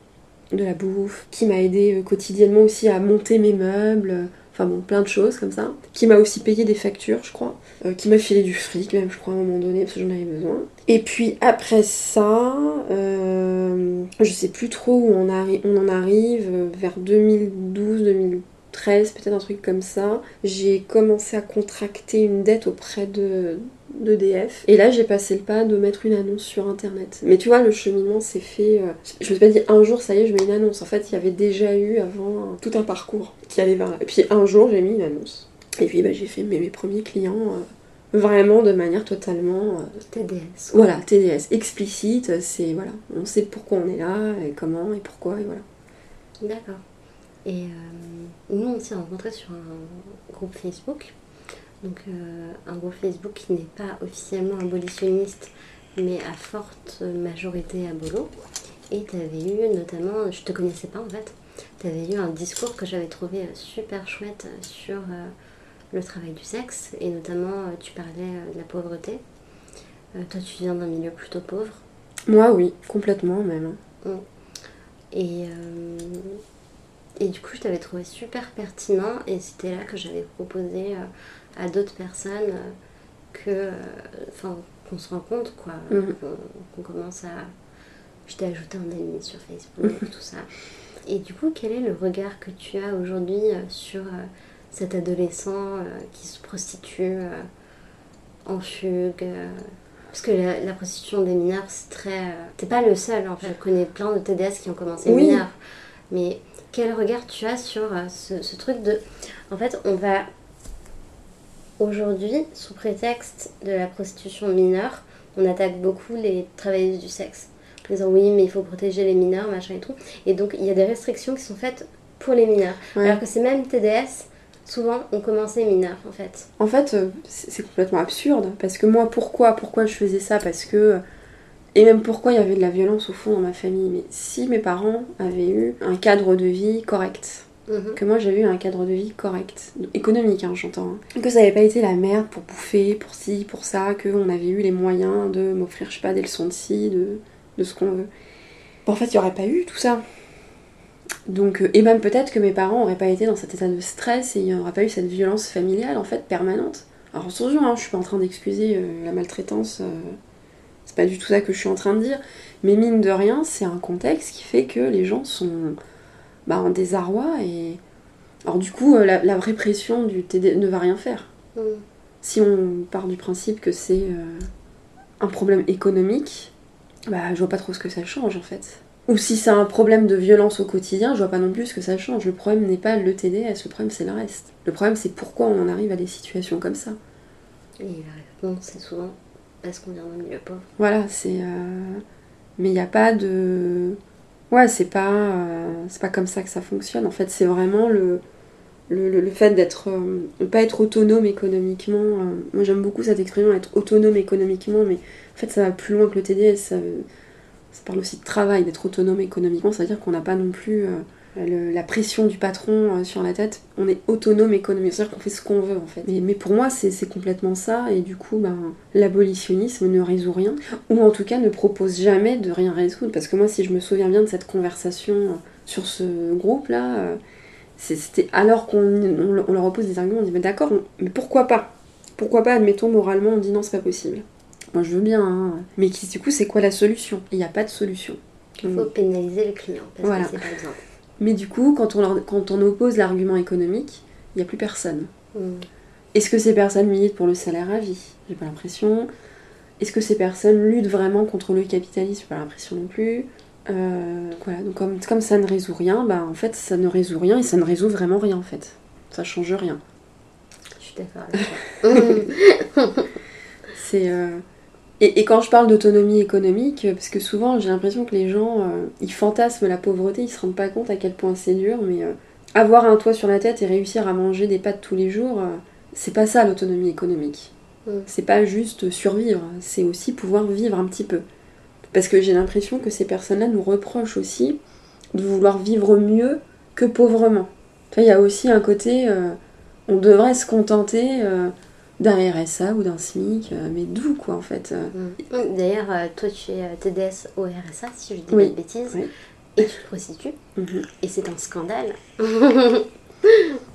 de la bouffe, qui m'a aidé euh, quotidiennement aussi à monter mes meubles, euh, enfin bon, plein de choses comme ça, qui m'a aussi payé des factures, je crois, euh, qui m'a filé du fric même, je crois, à un moment donné, parce que j'en avais besoin. Et puis après ça, je sais plus trop où on, en arrive, vers 2012, 2013, peut-être un truc comme ça, j'ai commencé à contracter une dette auprès de d'EDF. Et là, j'ai passé le pas de mettre une annonce sur internet. Mais tu vois, le cheminement s'est fait. euh, je me suis pas dit un jour, ça y est, je mets une annonce. En fait, il y avait déjà eu avant euh, tout un parcours qui allait vers là. Et puis un jour, j'ai mis une annonce. Et puis, bah, j'ai fait mes, mes premiers clients euh, vraiment de manière totalement. euh, TDS. voilà, TDS, explicite. C'est voilà, on sait pourquoi on est là, et comment, et pourquoi, et voilà. D'accord. Et euh, nous, on s'est rencontrés sur un groupe Facebook. Donc, euh, un groupe Facebook qui n'est pas officiellement abolitionniste, mais à forte majorité abolo. Et tu avais eu notamment, je te connaissais pas en fait, tu avais eu un discours que j'avais trouvé super chouette sur euh, le travail du sexe. Et notamment, euh, tu parlais de la pauvreté. Euh, toi, tu viens d'un milieu plutôt pauvre. Moi, oui, complètement même. hein. Et, euh, et du coup, je t'avais trouvé super pertinent et c'était là que j'avais proposé à d'autres personnes euh, que, euh, enfin, qu'on se rend compte, quoi, Mhm. qu'on qu'on commence à. Je t'ai ajouté un ami sur Facebook, tout ça. Et du coup, quel est le regard que tu as aujourd'hui euh, sur cet adolescent qui se prostitue en fugue parce que la, la prostitution des mineurs, c'est très. T'es pas le seul, en fait. Je connais plein de TDS qui ont commencé Oui. mineurs. Mais quel regard tu as sur ce, ce truc de. En fait, on va. Aujourd'hui, sous prétexte de la prostitution mineure, on attaque beaucoup les travailleuses du sexe. En disant oui, mais il faut protéger les mineurs, machin et tout. Et donc, il y a des restrictions qui sont faites pour les mineurs. Ouais. Alors que ces mêmes TDS, souvent, ont commencé mineurs, en fait. En fait, euh, c'est c'est complètement absurde. Parce que moi, pourquoi, pourquoi je faisais ça? Parce que Et même pourquoi il y avait de la violence au fond dans ma famille? Mais si mes parents avaient eu un cadre de vie correct, Mhm. que moi j'avais eu un cadre de vie correct, économique hein, j'entends, hein. que ça n'avait pas été la merde pour bouffer, pour ci, pour ça, qu'on avait eu les moyens de m'offrir, je sais pas, des leçons de ci, de, de ce qu'on veut. En fait, il n'y aurait pas eu tout ça. Donc, euh, et même peut-être que mes parents n'auraient pas été dans cet état de stress et il n'y aurait pas eu cette violence familiale en fait permanente. Alors attention, hein, je suis pas en train d'excuser euh, la maltraitance, euh, c'est pas du tout ça que je suis en train de dire, mais mine de rien, c'est un contexte qui fait que les gens sont bah, en désarroi et. Alors du coup, euh, la, la répression du TD ne va rien faire. Mhm. Si on part du principe que c'est euh, un problème économique, bah je vois pas trop ce que ça change en fait. Ou si c'est un problème de violence au quotidien, je vois pas non plus ce que ça change. Le problème n'est pas le TDS, le problème c'est le reste. Le problème c'est pourquoi on en arrive à des situations comme ça. Et la réponse, c'est souvent parce qu'on vient d'un milieu pauvre. Voilà, c'est. euh, Mais il n'y a pas de. Ouais, c'est pas, euh, c'est pas comme ça que ça fonctionne. En fait, c'est vraiment le, le, le- fait d'être. euh, pas être autonome économiquement. euh, Moi, j'aime beaucoup cette expression, être autonome économiquement, mais en fait, ça va plus loin que le TDS. Ça, ça parle aussi de travail, d'être autonome économiquement. C'est-à-dire qu'on n'a pas non plus. Euh, le- la pression du patron euh, sur la tête, on est autonome économiquement, c'est-à-dire qu'on fait ce qu'on veut en fait. Mais, mais pour moi, c'est complètement ça, et du coup, ben, l'abolitionnisme ne résout rien, ou en tout cas ne propose jamais de rien résoudre. Parce que moi, si je me souviens bien de cette conversation euh, sur ce groupe-là, c'était alors qu'on on, on leur oppose des arguments, on dit mais d'accord, mais pourquoi pas? Pourquoi pas, admettons, moralement, on dit non, c'est pas possible. Moi, je veux bien, hein. mais qui, du coup, c'est quoi la solution? Il n'y a pas de solution. Il faut pénaliser le client parce Voilà. que c'est pas exemple. Mais du coup, quand on, leur- quand on oppose l'argument économique, il n'y a plus personne. Mhm. Est-ce que ces personnes militent pour le salaire à vie? J'ai pas l'impression. Est-ce que ces personnes luttent vraiment contre le capitalisme? J'ai pas l'impression non plus. Euh, voilà, donc comme, comme ça ne résout rien, bah en fait ça ne résout rien et ça ne résout vraiment rien en fait. Ça change rien. Je suis d'accord avec toi. Mhm. C'est euh, et, et quand je parle d'autonomie économique, euh, parce que souvent j'ai l'impression que les gens euh, ils fantasment la pauvreté, ils se rendent pas compte à quel point c'est dur, mais euh, avoir un toit sur la tête et réussir à manger des pâtes tous les jours, euh, c'est pas ça l'autonomie économique. C'est pas juste survivre, c'est aussi pouvoir vivre un petit peu. Parce que j'ai l'impression que ces personnes-là nous reprochent aussi de vouloir vivre mieux que pauvrement. Il y a aussi un côté, on devrait se contenter d'un RSA ou d'un SMIC, euh, mais d'où quoi en fait euh. Mhm. D'ailleurs, euh, toi, tu es TDS au RSA, si je dis Oui. pas de bêtises, Oui. et tu te prostitues, Mhm. et c'est un scandale.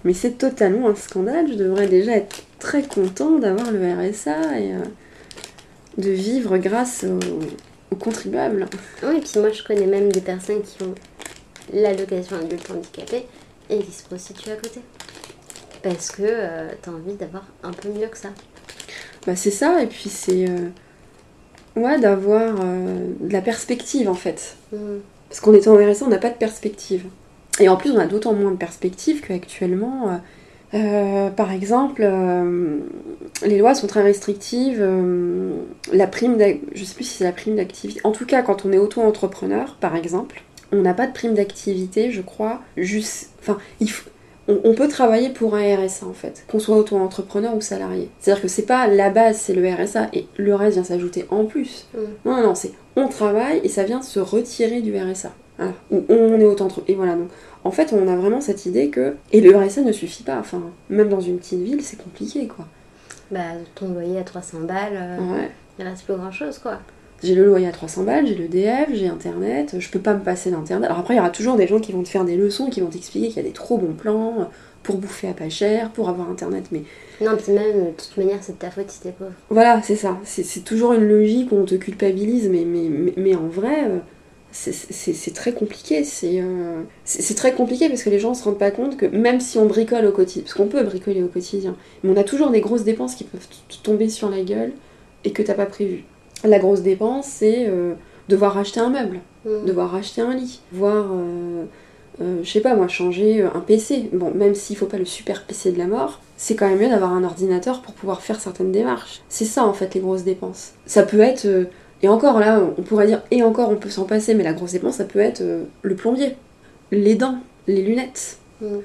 Mais c'est totalement un scandale, je devrais déjà être très content d'avoir le RSA et euh, de vivre grâce aux, aux contribuables. Oui, puis moi, je connais même des personnes qui ont l'allocation adulte handicapé et qui se prostituent à côté. Parce que euh, t'as envie d'avoir un peu mieux que ça. Bah c'est ça, et puis c'est... euh, ouais, d'avoir euh, de la perspective en fait. Mhm. Parce qu'en étant RSA, on n'a pas de perspective. Et en plus, on a d'autant moins de perspective qu'actuellement, euh, par exemple, les lois sont très restrictives. la prime, je sais plus si c'est la prime d'activité. En tout cas, quand on est auto-entrepreneur, par exemple, on n'a pas de prime d'activité, je crois. Juste, enfin, il faut- on, on peut travailler pour un RSA en fait, qu'on soit auto-entrepreneur ou salarié. C'est-à-dire que c'est pas la base, c'est le RSA et le reste vient s'ajouter en plus. Mm. Non, non, non, c'est on travaille et ça vient se retirer du RSA. Voilà. Ou on est auto-entrepreneur. Et voilà, donc en fait, on a vraiment cette idée que. Et le RSA ne suffit pas. Enfin, même dans une petite ville, c'est compliqué quoi. Bah, ton loyer à 300 balles, euh, Ouais. il reste plus grand chose quoi. J'ai le loyer à 300 balles, j'ai le DF, j'ai internet, je peux pas me passer d'internet. Alors après, il y aura toujours des gens qui vont te faire des leçons, qui vont t'expliquer qu'il y a des trop bons plans pour bouffer à pas cher, pour avoir internet. Mais Non, puis même, de toute manière, c'est de ta faute si t'es pauvre. voilà, c'est ça. C'est toujours une logique où on te culpabilise, mais, mais, mais, mais en vrai, c'est- très compliqué. C'est euh, très compliqué parce que les gens se rendent pas compte que même si on bricole au quotidien, parce qu'on peut bricoler au quotidien, mais on a toujours des grosses dépenses qui peuvent te tomber sur la gueule et que t'as pas prévu. La grosse dépense, c'est euh, devoir racheter un meuble Mhm. devoir racheter un lit, voire, euh, euh, je sais pas moi, changer un PC. Bon, même s'il faut pas le super PC de la mort, c'est quand même mieux d'avoir un ordinateur pour pouvoir faire certaines démarches. C'est ça en fait les grosses dépenses. Ça peut être, et encore là, on pourrait dire, et encore on peut s'en passer, mais la grosse dépense, ça peut être euh, le plombier, les dents, les lunettes. Mhm.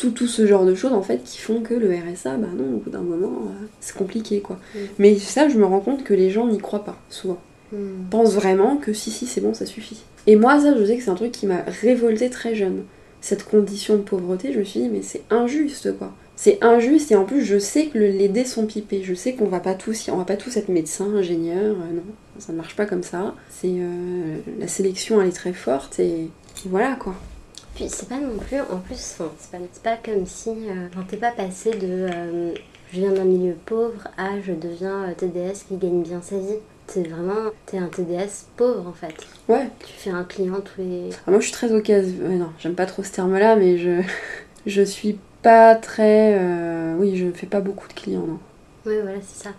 Tout, tout ce genre de choses en fait qui font que le RSA, bah non, au bout d'un moment, euh, c'est compliqué quoi. Mm. Mais ça, je me rends compte que les gens n'y croient pas souvent. Hmm. pense vraiment que si, si, c'est bon, ça suffit. Et moi, ça, je sais que c'est un truc qui m'a révolté très jeune. Cette condition de pauvreté, je me suis dit, mais c'est injuste, quoi. C'est injuste et en plus, je sais que le- les dés sont pipés. Je sais qu'on va pas tous, on va pas tous être médecins, ingénieurs. euh, non, ça ne marche pas comme ça. C'est euh, la sélection, elle est très forte et, et voilà, quoi. Puis c'est pas non plus, en plus, c'est pas, pas comme si. euh, t'es pas passé de. euh, je viens d'un milieu pauvre à je deviens euh, TDS qui gagne bien sa vie. C'est vraiment. T'es un TDS pauvre en fait. Ouais. Tu fais un client tous les. Ah, moi, je suis très occasion. non, j'aime pas trop ce terme-là, mais je, je suis pas très. euh, Oui, je fais pas beaucoup de clients, non. Ouais, voilà, c'est ça.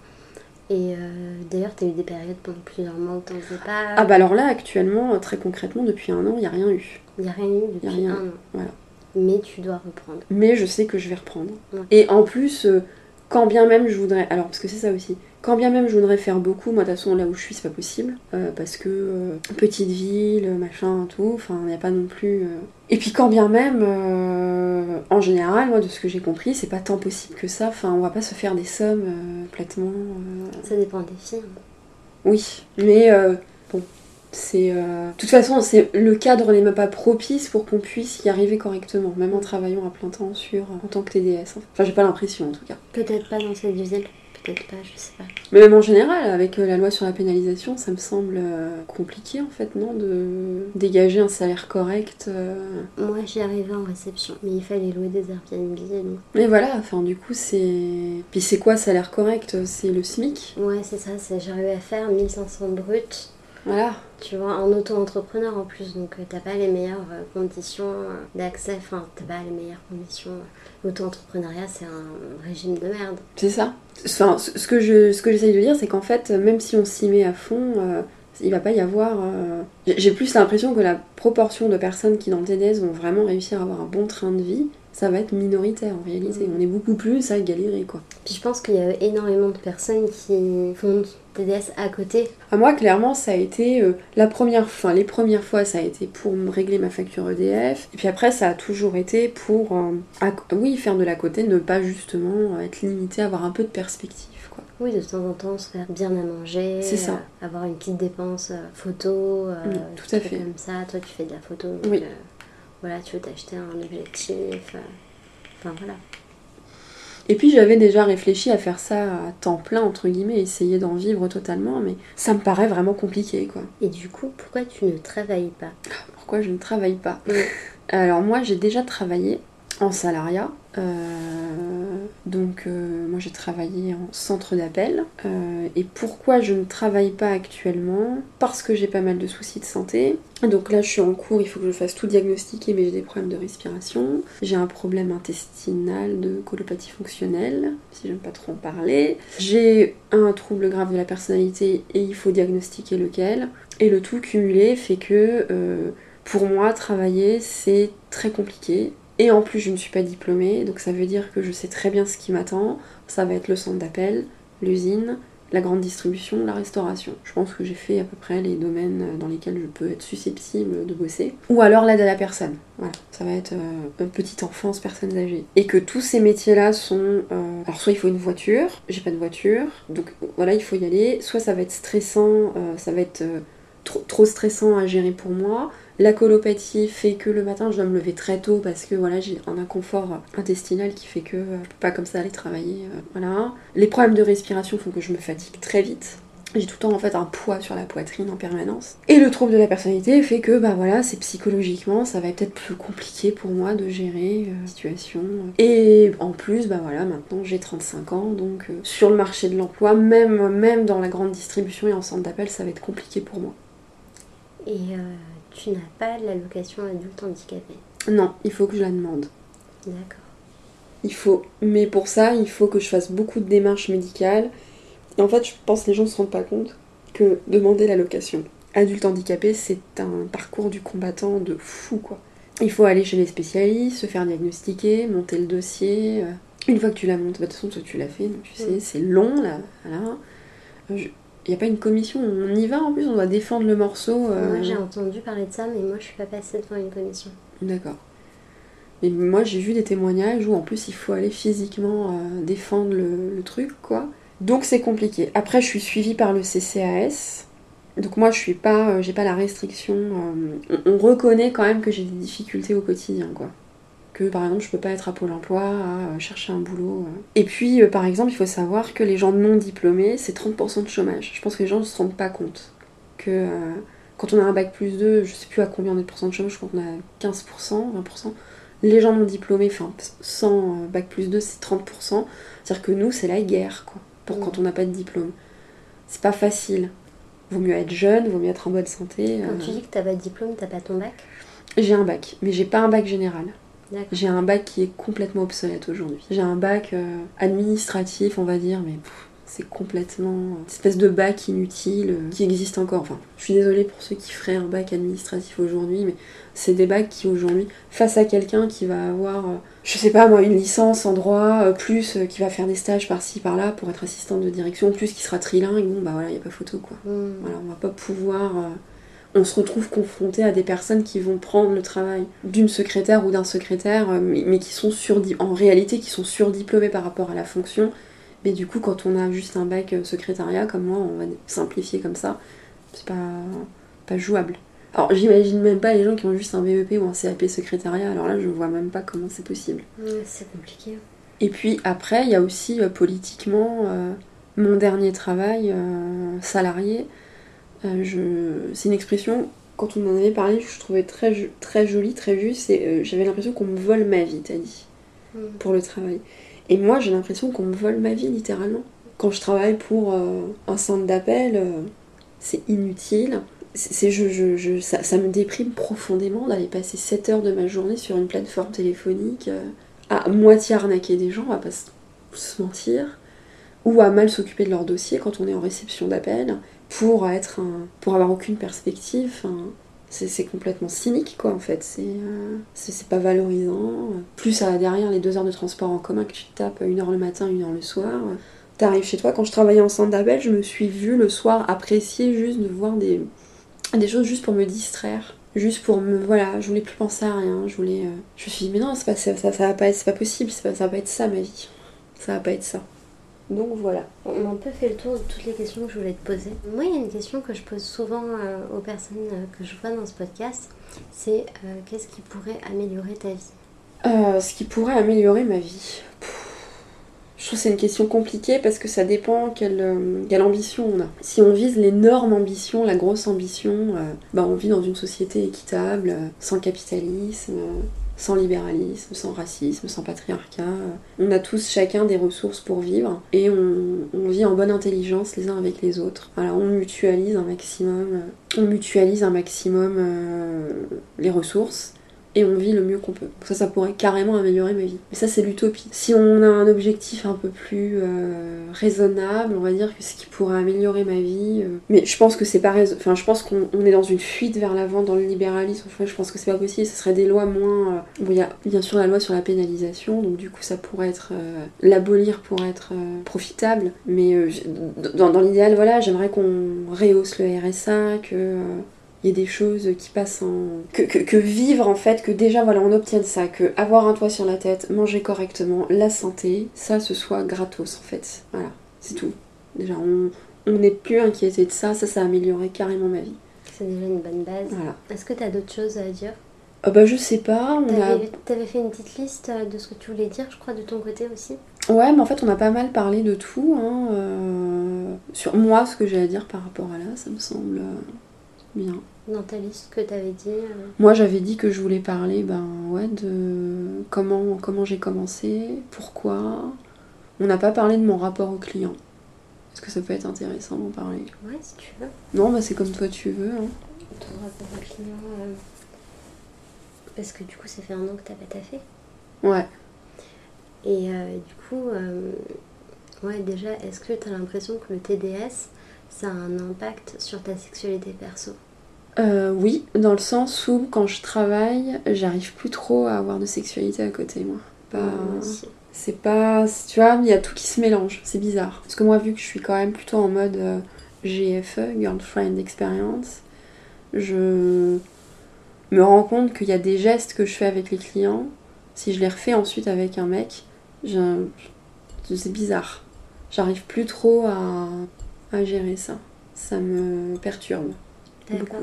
Et euh, d'ailleurs, t'as eu des périodes pendant plusieurs mois où t'en faisais pas. Ah bah alors là, actuellement, très concrètement, depuis un an, il n'y a rien eu. Il y a rien eu depuis rien, un an. voilà. Mais tu dois reprendre. Mais je sais que je vais reprendre. Ouais. Et en plus, euh, quand bien même je voudrais... Alors, parce que c'est ça aussi. Quand bien même je voudrais faire beaucoup, moi de toute façon là où je suis c'est pas possible. euh, parce que euh, petite ville, machin, tout, enfin il n'y a pas non plus... euh. Et puis quand bien même, en général, moi de ce que j'ai compris, c'est pas tant possible que ça. Enfin on va pas se faire des sommes complètement... Ça dépend des filles. Oui, mais bon, c'est. euh, De toute façon, c'est le cadre n'est même pas propice pour qu'on puisse y arriver correctement, même en travaillant à plein temps sur en tant que TDS. Enfin, j'ai pas l'impression en tout cas. Peut-être pas dans cette ville, peut-être pas, je sais pas. Mais même en général, avec euh, la loi sur la pénalisation, ça me semble euh, compliqué en fait, non, de dégager un salaire correct. euh. Moi, j'y arrivais en réception, mais il fallait louer des Airbnb donc. Mais voilà, enfin du coup c'est. Puis c'est quoi salaire correct? C'est le SMIC? Ouais, c'est ça, j'arrivais à faire 1500 bruts. Voilà. Tu vois, en auto-entrepreneur en plus, donc euh, t'as pas les meilleures euh, conditions euh, d'accès, enfin, t'as pas les meilleures conditions. L'auto-entrepreneuriat, c'est un régime de merde. C'est ça. Enfin, ce que je, ce que j'essaye de dire, c'est qu'en fait, même si on s'y met à fond, euh, il va pas y avoir. euh, j'ai- plus l'impression que la proportion de personnes qui dans le TDS vont vraiment réussir à avoir un bon train de vie, ça va être minoritaire en réalité. Mhm. On est beaucoup plus à galérer quoi. Puis je pense qu'il y a énormément de personnes qui font TDS à côté. À moi, clairement, ça a été euh, la première, enfin les premières fois, ça a été pour me régler ma facture EDF, et puis après, ça a toujours été pour, euh, à- oui, faire de la côté, ne pas justement être limité, avoir un peu de perspective quoi. Oui, de temps en temps, se faire bien à manger, C'est ça. euh, avoir une petite dépense euh, photo, euh, tout à fait. comme ça. Toi, tu fais de la photo, donc Oui. euh, voilà, tu veux t'acheter un objectif. euh, Enfin voilà. Et puis j'avais déjà réfléchi à faire ça à temps plein, entre guillemets, essayer d'en vivre totalement, mais ça me paraît vraiment compliqué, quoi. Et du coup, pourquoi tu ne travailles pas? Pourquoi je ne travaille pas? Alors moi j'ai déjà travaillé en salariat, euh, donc euh, moi j'ai travaillé en centre d'appel. Euh, et pourquoi je ne travaille pas actuellement? Parce que j'ai pas mal de soucis de santé. Donc là je suis en cours, il faut que je fasse tout diagnostiquer, mais j'ai des problèmes de respiration. J'ai un problème intestinal de colopathie fonctionnelle, si j'aime pas trop en parler. J'ai un trouble grave de la personnalité et il faut diagnostiquer lequel. Et le tout cumulé fait que pour moi, travailler, c'est très compliqué. Et en plus, je ne suis pas diplômée, donc ça veut dire que je sais très bien ce qui m'attend. Ça va être le centre d'appel, l'usine, la grande distribution, la restauration. Je pense que j'ai fait à peu près les domaines dans lesquels je peux être susceptible de bosser. Ou alors l'aide à la personne. Voilà, ça va être euh, petite enfance, personnes âgées. Et que tous ces métiers-là sont... euh, alors soit il faut une voiture, j'ai pas de voiture, donc voilà, il faut y aller. Soit ça va être stressant, euh, ça va être... trop stressant à gérer pour moi. La colopathie fait que le matin je dois me lever très tôt parce que voilà j'ai un inconfort intestinal qui fait que euh, je peux pas comme ça aller travailler. euh. Les problèmes de respiration font que je me fatigue très vite. J'ai tout le temps en fait un poids sur la poitrine en permanence. Et le trouble de la personnalité fait que bah voilà, c'est psychologiquement, ça va être peut-être plus compliqué pour moi de gérer euh, la situation. Et en plus, bah voilà, maintenant j'ai 35 ans, donc sur le marché de l'emploi, même, dans la grande distribution et en centre d'appel, ça va être compliqué pour moi. Tu n'as pas l'allocation adulte handicapé. Non, il faut que je la demande. D'accord. Il faut, mais pour ça, il faut que je fasse beaucoup de démarches médicales. Et en fait, je pense que les gens ne se rendent pas compte que demander l'allocation adulte handicapé, c'est un parcours du combattant de fou, quoi. Il faut aller chez les spécialistes, se faire diagnostiquer, monter le dossier. euh. Une fois que tu l'as monté, bah, de toute façon, toi, tu l'as fait, donc tu sais, Mm. c'est long, là. Voilà. Il n'y a pas une commission, on y va en plus, on doit défendre le morceau. euh, Moi, j'ai entendu parler de ça, mais moi, je suis pas passée devant une commission. D'accord. Mais moi j'ai vu des témoignages où en plus il faut aller physiquement euh, défendre le, le truc quoi. Donc c'est compliqué. Après je suis suivie par le CCAS Donc moi je suis pas, euh, j'ai pas la restriction. on, on reconnaît quand même que j'ai des difficultés au quotidien, quoi. Que par exemple je peux pas être à Pôle Emploi, à euh, chercher un boulot. euh. Et puis euh, par exemple il faut savoir que les gens non diplômés c'est 30% de chômage. Je pense que les gens ne se rendent pas compte que euh, quand on a un bac plus 2, je sais plus à combien on est de pourcents de chômage, je crois qu'on a 15%, 20%. Les gens non diplômés, enfin sans bac plus 2 c'est 30%. C'est-à-dire que nous c'est la guerre quoi, pour Mm. quand on n'a pas de diplôme. C'est pas facile. Vaut mieux être jeune, vaut mieux être en bonne santé. Quand euh. tu dis que t'as pas de diplôme, t'as pas ton bac? J'ai un bac, mais j'ai pas un bac général. J'ai un bac qui est complètement obsolète aujourd'hui. J'ai un bac euh, administratif, on va dire, mais c'est complètement une espèce de bac inutile euh, qui existe encore. Enfin, je suis désolée pour ceux qui feraient un bac administratif aujourd'hui, mais c'est des bacs qui aujourd'hui, face à quelqu'un qui va avoir, euh, je sais pas moi, une licence en droit, euh, plus euh, qui va faire des stages par-ci par-là pour être assistante de direction, plus qui sera trilingue, bon bah voilà, y a pas photo quoi. Hmm. Voilà, on va pas pouvoir. On se retrouve confronté à des personnes qui vont prendre le travail d'une secrétaire ou d'un secrétaire, euh, mais, mais qui sont en réalité qui sont surdiplômés par rapport à la fonction. Mais du coup, quand on a juste un bac euh, secrétariat, comme moi, on va simplifier comme ça, c'est pas, pas jouable. Alors, j'imagine même pas les gens qui ont juste un BEP ou un CAP secrétariat, alors là, je vois même pas comment c'est possible. C'est compliqué. Et puis après, il y a aussi euh, politiquement euh, mon dernier travail euh, salarié. Euh, je... C'est une expression, quand on en avait parlé, je trouvais très, très jolie, très juste. Et euh, j'avais l'impression qu'on me vole ma vie, t'as dit, Hmm. pour le travail. Et moi, j'ai l'impression qu'on me vole ma vie, littéralement. Quand je travaille pour euh, un centre d'appel, c'est inutile. C'est, je, je- je- ça, ça me déprime profondément d'aller passer 7 heures de ma journée sur une plateforme téléphonique à moitié arnaquer des gens, va pas se, se mentir, ou à mal s'occuper de leur dossier quand on est en réception d'appel, pour être un, pour avoir aucune perspective. C'est, complètement cynique, quoi, en fait. C'est, euh, pas valorisant. Plus à, derrière les deux heures de transport en commun que tu tapes une heure le matin, une heure le soir. T'arrives chez toi. Quand je travaillais en centre d'appel, je me suis vue le soir apprécier juste de voir des, des choses juste pour me distraire. Juste pour me. Voilà, je voulais plus penser à rien. Je voulais. euh, je me suis dit, mais non, pas, ça, ça, ça va pas être, c'est pas possible, pas, ça va pas être ça ma vie. Ça va pas être ça. Donc voilà. On a un peu fait le tour de toutes les questions que je voulais te poser. Moi, il y a une question que je pose souvent euh, aux personnes euh, que je vois dans ce podcast. C'est euh, qu'est-ce qui pourrait améliorer ta vie? Euh, ce qui pourrait améliorer ma vie. Je trouve que c'est une question compliquée parce que ça dépend quelle, quelle ambition on a. Si on vise l'énorme ambition, la grosse ambition, bah on vit dans une société équitable, sans capitalisme, sans libéralisme, sans racisme, sans patriarcat. euh. On a tous chacun des ressources pour vivre et on, vit en bonne intelligence les uns avec les autres. Voilà, on mutualise un maximum, euh, on mutualise un maximum euh, les ressources et on vit le mieux qu'on peut. Ça, ça pourrait carrément améliorer ma vie. Mais ça, c'est l'utopie. Si on a un objectif un peu plus euh, raisonnable, on va dire que ce qui pourrait améliorer ma vie. euh, Mais je pense que c'est pas raison. Enfin, je pense qu'on on est dans une fuite vers l'avant dans le libéralisme. Enfin, je pense que c'est pas possible. Ce serait des lois moins. euh, Bon, il y a bien sûr la loi sur la pénalisation, donc du coup, ça pourrait être. L'abolir pour être profitable. Mais dans, dans l'idéal, voilà, j'aimerais qu'on rehausse le RSA, que. Il y a des choses qui passent en. Que, que, que vivre en fait, que déjà voilà, on obtienne ça, que avoir un toit sur la tête, manger correctement, la santé, ça ce soit gratos en fait. Voilà, c'est tout. Déjà, on on n'est plus inquiété de ça, ça, ça a amélioré carrément ma vie. C'est déjà une bonne base. Voilà. Est-ce que tu as d'autres choses à dire? Ah bah je sais pas, on a. T'avais t'avais fait une petite liste euh, de ce que tu voulais dire, je crois, de ton côté aussi? Ouais, mais en fait on a pas mal parlé de tout. Hein, euh, Sur moi, ce que j'ai à dire par rapport à là, ça me semble euh, bien. Dans ta liste que tu avais dit. euh, Moi, j'avais dit que je voulais parler, ben ouais, de comment, comment j'ai commencé, pourquoi. On n'a pas parlé de mon rapport au client. Est-ce que ça peut être intéressant d'en parler? Ouais, si tu veux. Non, bah c'est comme toi tu veux. hein. Ton rapport au client. euh, Parce que du coup, ça fait un an que t'as pas taffé. Ouais. Et euh, du coup, ouais, déjà, est-ce que tu as l'impression que le TDS, ça a un impact sur ta sexualité perso? Euh, oui, dans le sens où quand je travaille, j'arrive plus trop à avoir de sexualité à côté, moi. Aussi. C'est pas. Tu vois, il y a tout qui se mélange, c'est bizarre. Parce que moi, vu que je suis quand même plutôt en mode euh, GFE, Girlfriend Experience, je me rends compte qu'il y a des gestes que je fais avec les clients. Si je les refais ensuite avec un mec, je... c'est bizarre. J'arrive plus trop à, à gérer ça. ça me perturbe. D'accord.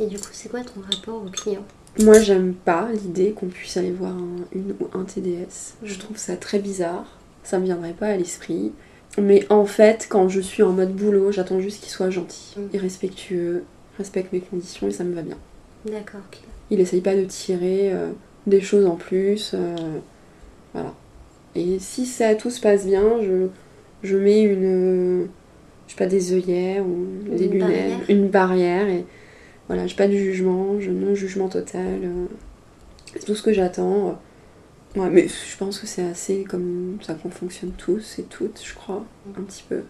Et du coup, c'est quoi ton rapport au client? Moi, j'aime pas l'idée qu'on puisse aller voir un, une ou un TDS. Je trouve ça très bizarre. Ça me viendrait pas à l'esprit. Mais en fait, quand je suis en mode boulot, j'attends juste qu'il soit gentil Mhm. et respectueux, respecte mes conditions et ça me va bien. D'accord, ok. Il essaye pas de tirer euh, des choses en plus. euh, voilà. Et si ça tout se passe bien, je, je mets une. Je sais pas, des œillères ou des Une lunettes, barrière. une barrière. Et voilà, j'ai pas de jugement, je non-jugement total. euh, c'est tout ce que j'attends. Ouais, mais je pense que c'est assez comme ça qu'on fonctionne tous et toutes, je crois, un petit peu.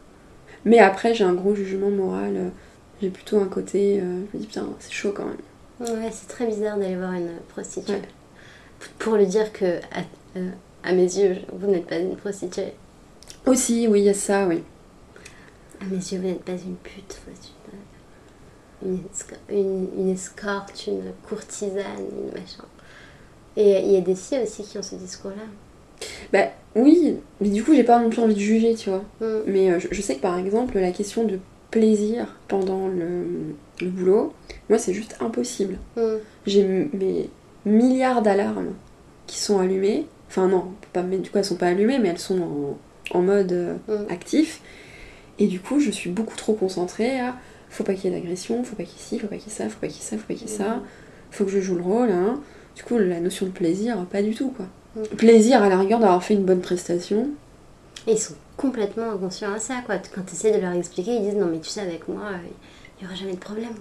Mais après, j'ai un gros jugement moral. euh, J'ai plutôt un côté. euh, je me dis, putain, c'est chaud quand même. Ouais, c'est très bizarre d'aller voir une prostituée. Ouais. Pour lui dire que, à, à mes yeux, vous n'êtes pas une prostituée. Aussi, oui, il y a ça, oui. À mes yeux, vous n'êtes pas une pute, vous êtes une, une, une- escorte, une courtisane, une machin. Et il y a des filles aussi qui ont ce discours-là. Bah oui, mais du coup j'ai pas non plus envie de juger, tu vois. Mm. Mais euh, je, je sais que par exemple la question de plaisir pendant le, le boulot, moi c'est juste impossible. Mm. J'ai mes milliards d'alarmes qui sont allumées. Enfin non, pas, mais du coup elles sont pas allumées, mais elles sont en, en mode euh, Mm. actif. Et du coup je suis beaucoup trop concentrée à faut pas qu'il y ait d'agression, faut pas qu'il y ait ci, faut pas qu'il y ait ça, faut pas qu'il y ait ça, faut pas qu'il y ait ça, faut que je joue le rôle. Hein. Du coup la notion de plaisir, pas du tout quoi. Mm. Plaisir à la rigueur d'avoir fait une bonne prestation. Et ils sont complètement inconscients à ça, quoi. Quand tu essaies de leur expliquer, ils disent non, mais tu sais, avec moi, euh, il n'y aura jamais de problème.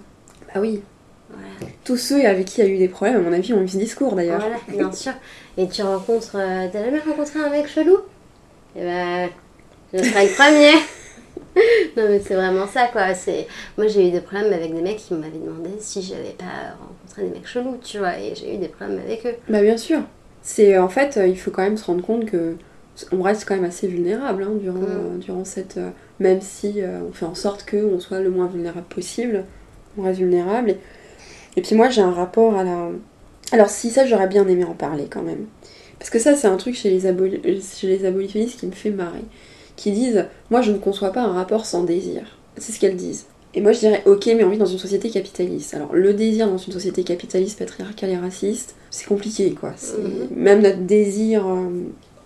Bah oui. Voilà. Tous ceux avec qui il y a eu des problèmes, à mon avis, ont eu ce discours d'ailleurs. Voilà, bien sûr. Et tu rencontres. euh, T'as jamais rencontré un mec chelou? Eh ben, je serai le premier. non, mais c'est vraiment ça, quoi. C'est... Moi, j'ai eu des problèmes avec des mecs qui m'avaient demandé si j'avais pas rencontré des mecs chelous, tu vois. Et j'ai eu des problèmes avec eux. Bah bien sûr. C'est en fait, euh, il faut quand même se rendre compte que on reste quand même assez vulnérable hein, durant, Mm. euh, durant cette. euh, même si euh, on fait en sorte que on soit le moins vulnérable possible, on reste vulnérable. Et, et puis moi, j'ai un rapport à la. Alors si ça, j'aurais bien aimé en parler quand même, parce que ça, c'est un truc chez les, aboli- chez les abolitionnistes qui me fait marrer, qui disent, moi, je ne conçois pas un rapport sans désir. C'est ce qu'elles disent. Et moi je dirais ok mais on vit dans une société capitaliste. Alors le désir dans une société capitaliste, patriarcale et raciste, c'est compliqué quoi. Mhm. Même notre désir euh,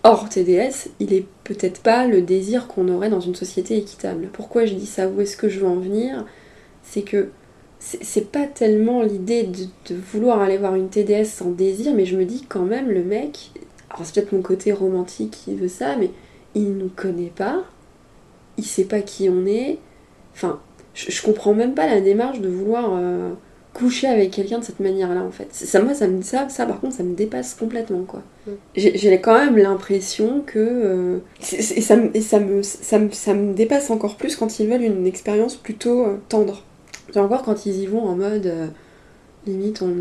hors TDS, il est peut-être pas le désir qu'on aurait dans une société équitable. Pourquoi je dis ça? Où est-ce que je veux en venir? C'est que c'est c'est pas tellement l'idée de, de vouloir aller voir une TDS sans désir, mais je me dis quand même le mec, alors c'est peut-être mon côté romantique qui veut ça, mais il nous connaît pas, il sait pas qui on est, enfin je, je comprends même pas la démarche de vouloir euh, coucher avec quelqu'un de cette manière-là en fait. Ça, moi, ça, me, ça, ça par contre, ça me dépasse complètement quoi. Mm. J'ai quand même l'impression que. euh, et ça, me- et ça, me, ça, me, ça me dépasse encore plus quand ils veulent une expérience plutôt euh, tendre. Encore quand ils y vont en mode. euh, limite, on.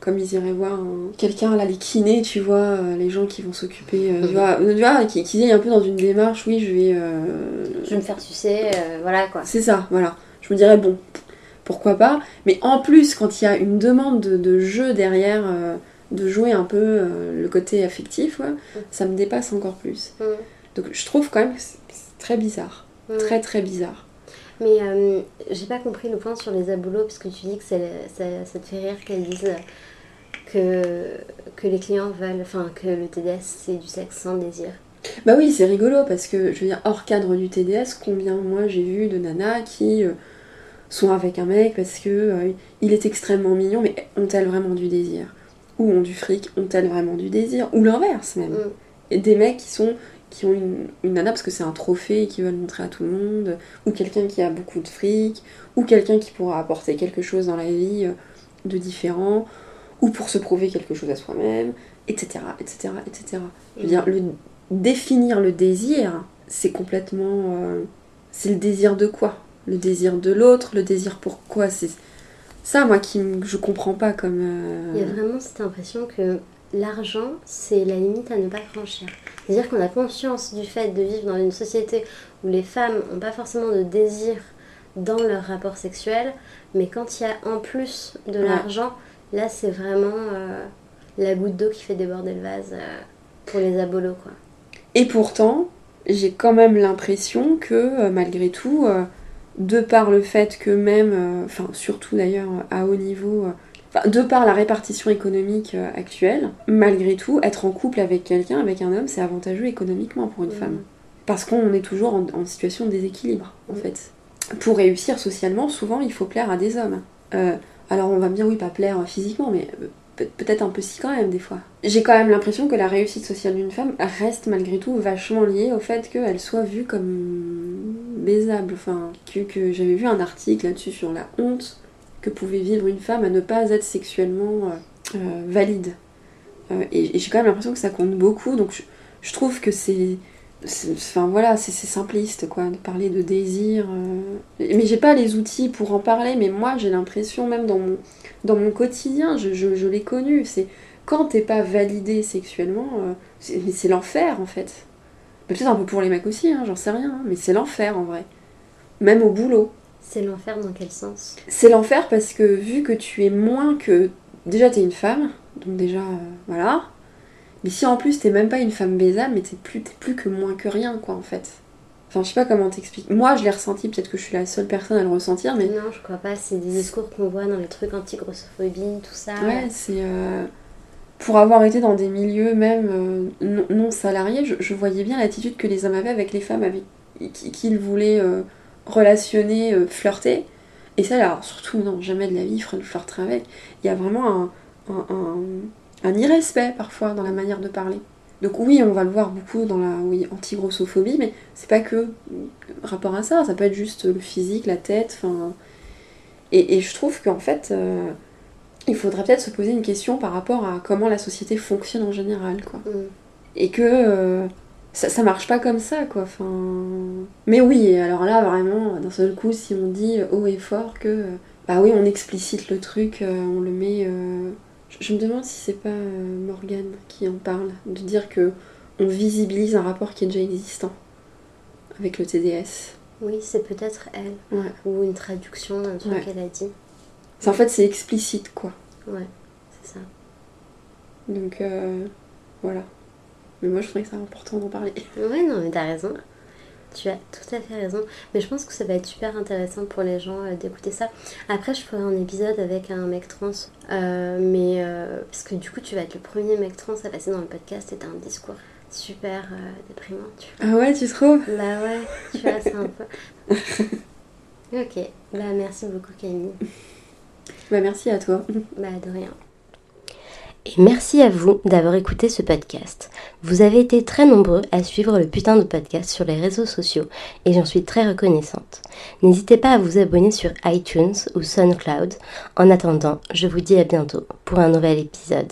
Comme ils iraient voir un- quelqu'un, là, les kinés, tu vois, euh, les gens qui vont s'occuper, euh, tu Mhm. vois, tu vois, qui, qui est un peu dans une démarche, oui, je vais. euh, Je vais me faire sucer, euh, voilà, quoi. c'est ça, voilà. Je me dirais, bon, pourquoi pas. Mais en plus, quand il y a une demande de, de jeu derrière, euh, de jouer un peu euh, le côté affectif, ouais, ça me dépasse encore plus. Mm. Donc je trouve quand même que c'est très bizarre. Très très bizarre. Mais euh, j'ai pas compris le point sur les abolos, parce que tu dis que ça, ça te fait rire qu'elles disent que, que les clients veulent, enfin que le TDS c'est du sexe sans désir. Bah oui, c'est rigolo parce que, je veux dire, hors cadre du TDS, combien moi j'ai vu de nanas qui euh, sont avec un mec parce que euh, il est extrêmement mignon, mais ont-elles vraiment du désir? Ou ont du fric, ont-elles vraiment du désir? Ou l'inverse même. Mm. Et des mecs qui sont qui ont une, une nana parce que c'est un trophée et qui veulent montrer à tout le monde, ou quelqu'un qui a beaucoup de fric, ou quelqu'un qui pourra apporter quelque chose dans la vie euh, de différent, ou pour se prouver quelque chose à soi-même, etc., etc., etc. Je veux dire, le, définir le désir, c'est complètement... euh, c'est le désir de quoi? Le désir de l'autre, le désir pour quoi? C'est ça, moi, qui je comprends pas comme... euh, Il y a vraiment cette impression que l'argent, c'est la limite à ne pas franchir. C'est-à-dire qu'on a conscience du fait de vivre dans une société où les femmes n'ont pas forcément de désir dans leur rapport sexuel, mais quand il y a en plus de Ouais. l'argent, là c'est vraiment euh, la goutte d'eau qui fait déborder le vase euh, pour les abolos, quoi. Et pourtant, j'ai quand même l'impression que euh, malgré tout, euh, de par le fait que même, enfin surtout d'ailleurs à haut niveau, de par la répartition économique euh, actuelle, malgré tout, être en couple avec quelqu'un, avec un homme, c'est avantageux économiquement pour une Mhm. femme. Parce qu'on est toujours en, en situation de déséquilibre, en Mhm. fait. Pour réussir socialement, souvent, il faut plaire à des hommes. Euh, alors on va me dire, oui, pas plaire physiquement, mais euh, peut- peut-être un peu si quand même, des fois. J'ai quand même l'impression que la réussite sociale d'une femme reste malgré tout vachement liée au fait qu'elle soit vue comme baisable. Enfin, que, que j'avais vu un article là-dessus sur la honte que pouvait vivre une femme à ne pas être sexuellement euh, euh, valide. Euh, et j'ai quand même l'impression que ça compte beaucoup, donc je, trouve que c'est. Enfin voilà, c'est simpliste quoi, de parler de désir. Mais j'ai pas les outils pour en parler, mais moi j'ai l'impression, même dans mon, dans mon quotidien, je, je, l'ai connu. C'est quand t'es pas validé sexuellement, c'est l'enfer en fait. Peut-être un peu pour les mecs aussi, hein, j'en sais rien, hein, mais c'est l'enfer en vrai. Même au boulot. C'est l'enfer dans quel sens? C'est l'enfer parce que vu que tu es moins que. Déjà, t'es une femme, donc déjà, euh, voilà. Mais si en plus t'es même pas une femme baisable, mais t'es plus, t'es plus que moins que rien, quoi, en fait. Enfin, je sais pas comment t'expliquer. Moi, je l'ai ressenti, peut-être que je suis la seule personne à le ressentir, mais. Non, je crois pas. C'est des discours qu'on voit dans les trucs anti-grossophobie, tout ça. Ouais, c'est. euh, Pour avoir été dans des milieux même euh, non, non salariés, je, je voyais bien l'attitude que les hommes avaient avec les femmes avec qui- qu'ils voulaient euh, relationner, euh, flirter. Et ça, alors, surtout, non, jamais de la vie, je flirterai avec. Il y a vraiment un, un, un- un irrespect parfois dans la manière de parler. Donc oui, on va le voir beaucoup dans la oui, anti-grossophobie, mais c'est pas que rapport à ça, ça peut être juste le physique, la tête, enfin... Et, et je trouve qu'en fait, euh, il faudrait peut-être se poser une question par rapport à comment la société fonctionne en général, quoi. Mm. Et que euh, ça, ça marche pas comme ça, quoi. Enfin... Mais oui, alors là, vraiment, d'un seul coup, si on dit haut et fort que... Bah oui, on explicite le truc, euh, on le met... euh, Je, me demande si c'est pas euh, Morgane qui en parle, de dire que on visibilise un rapport qui est déjà existant avec le TDS. Oui, c'est peut-être elle. Ouais. Ou une traduction d'un truc Ouais. qu'elle a dit. C'est- En fait, c'est explicite, quoi. Ouais, c'est ça. Donc, euh, voilà. Mais moi, je trouvais que c'est important d'en parler. Ouais, non, mais t'as raison. Tu as tout à fait raison. Mais je pense que ça va être super intéressant pour les gens euh, d'écouter ça. Après, je ferai un épisode avec un mec trans. Euh, mais euh, parce que du coup, tu vas être le premier mec trans à passer dans le podcast et t'as un discours super déprimant. Tu Ah ouais, tu trouves? Bah ouais, tu vois, c'est un peu. ok, bah merci beaucoup Camille. Bah, merci à toi. Bah de rien. Et merci à vous d'avoir écouté ce podcast. Vous avez été très nombreux à suivre le putain de podcast sur les réseaux sociaux et j'en suis très reconnaissante. N'hésitez pas à vous abonner sur iTunes ou SoundCloud. En attendant, je vous dis à bientôt pour un nouvel épisode.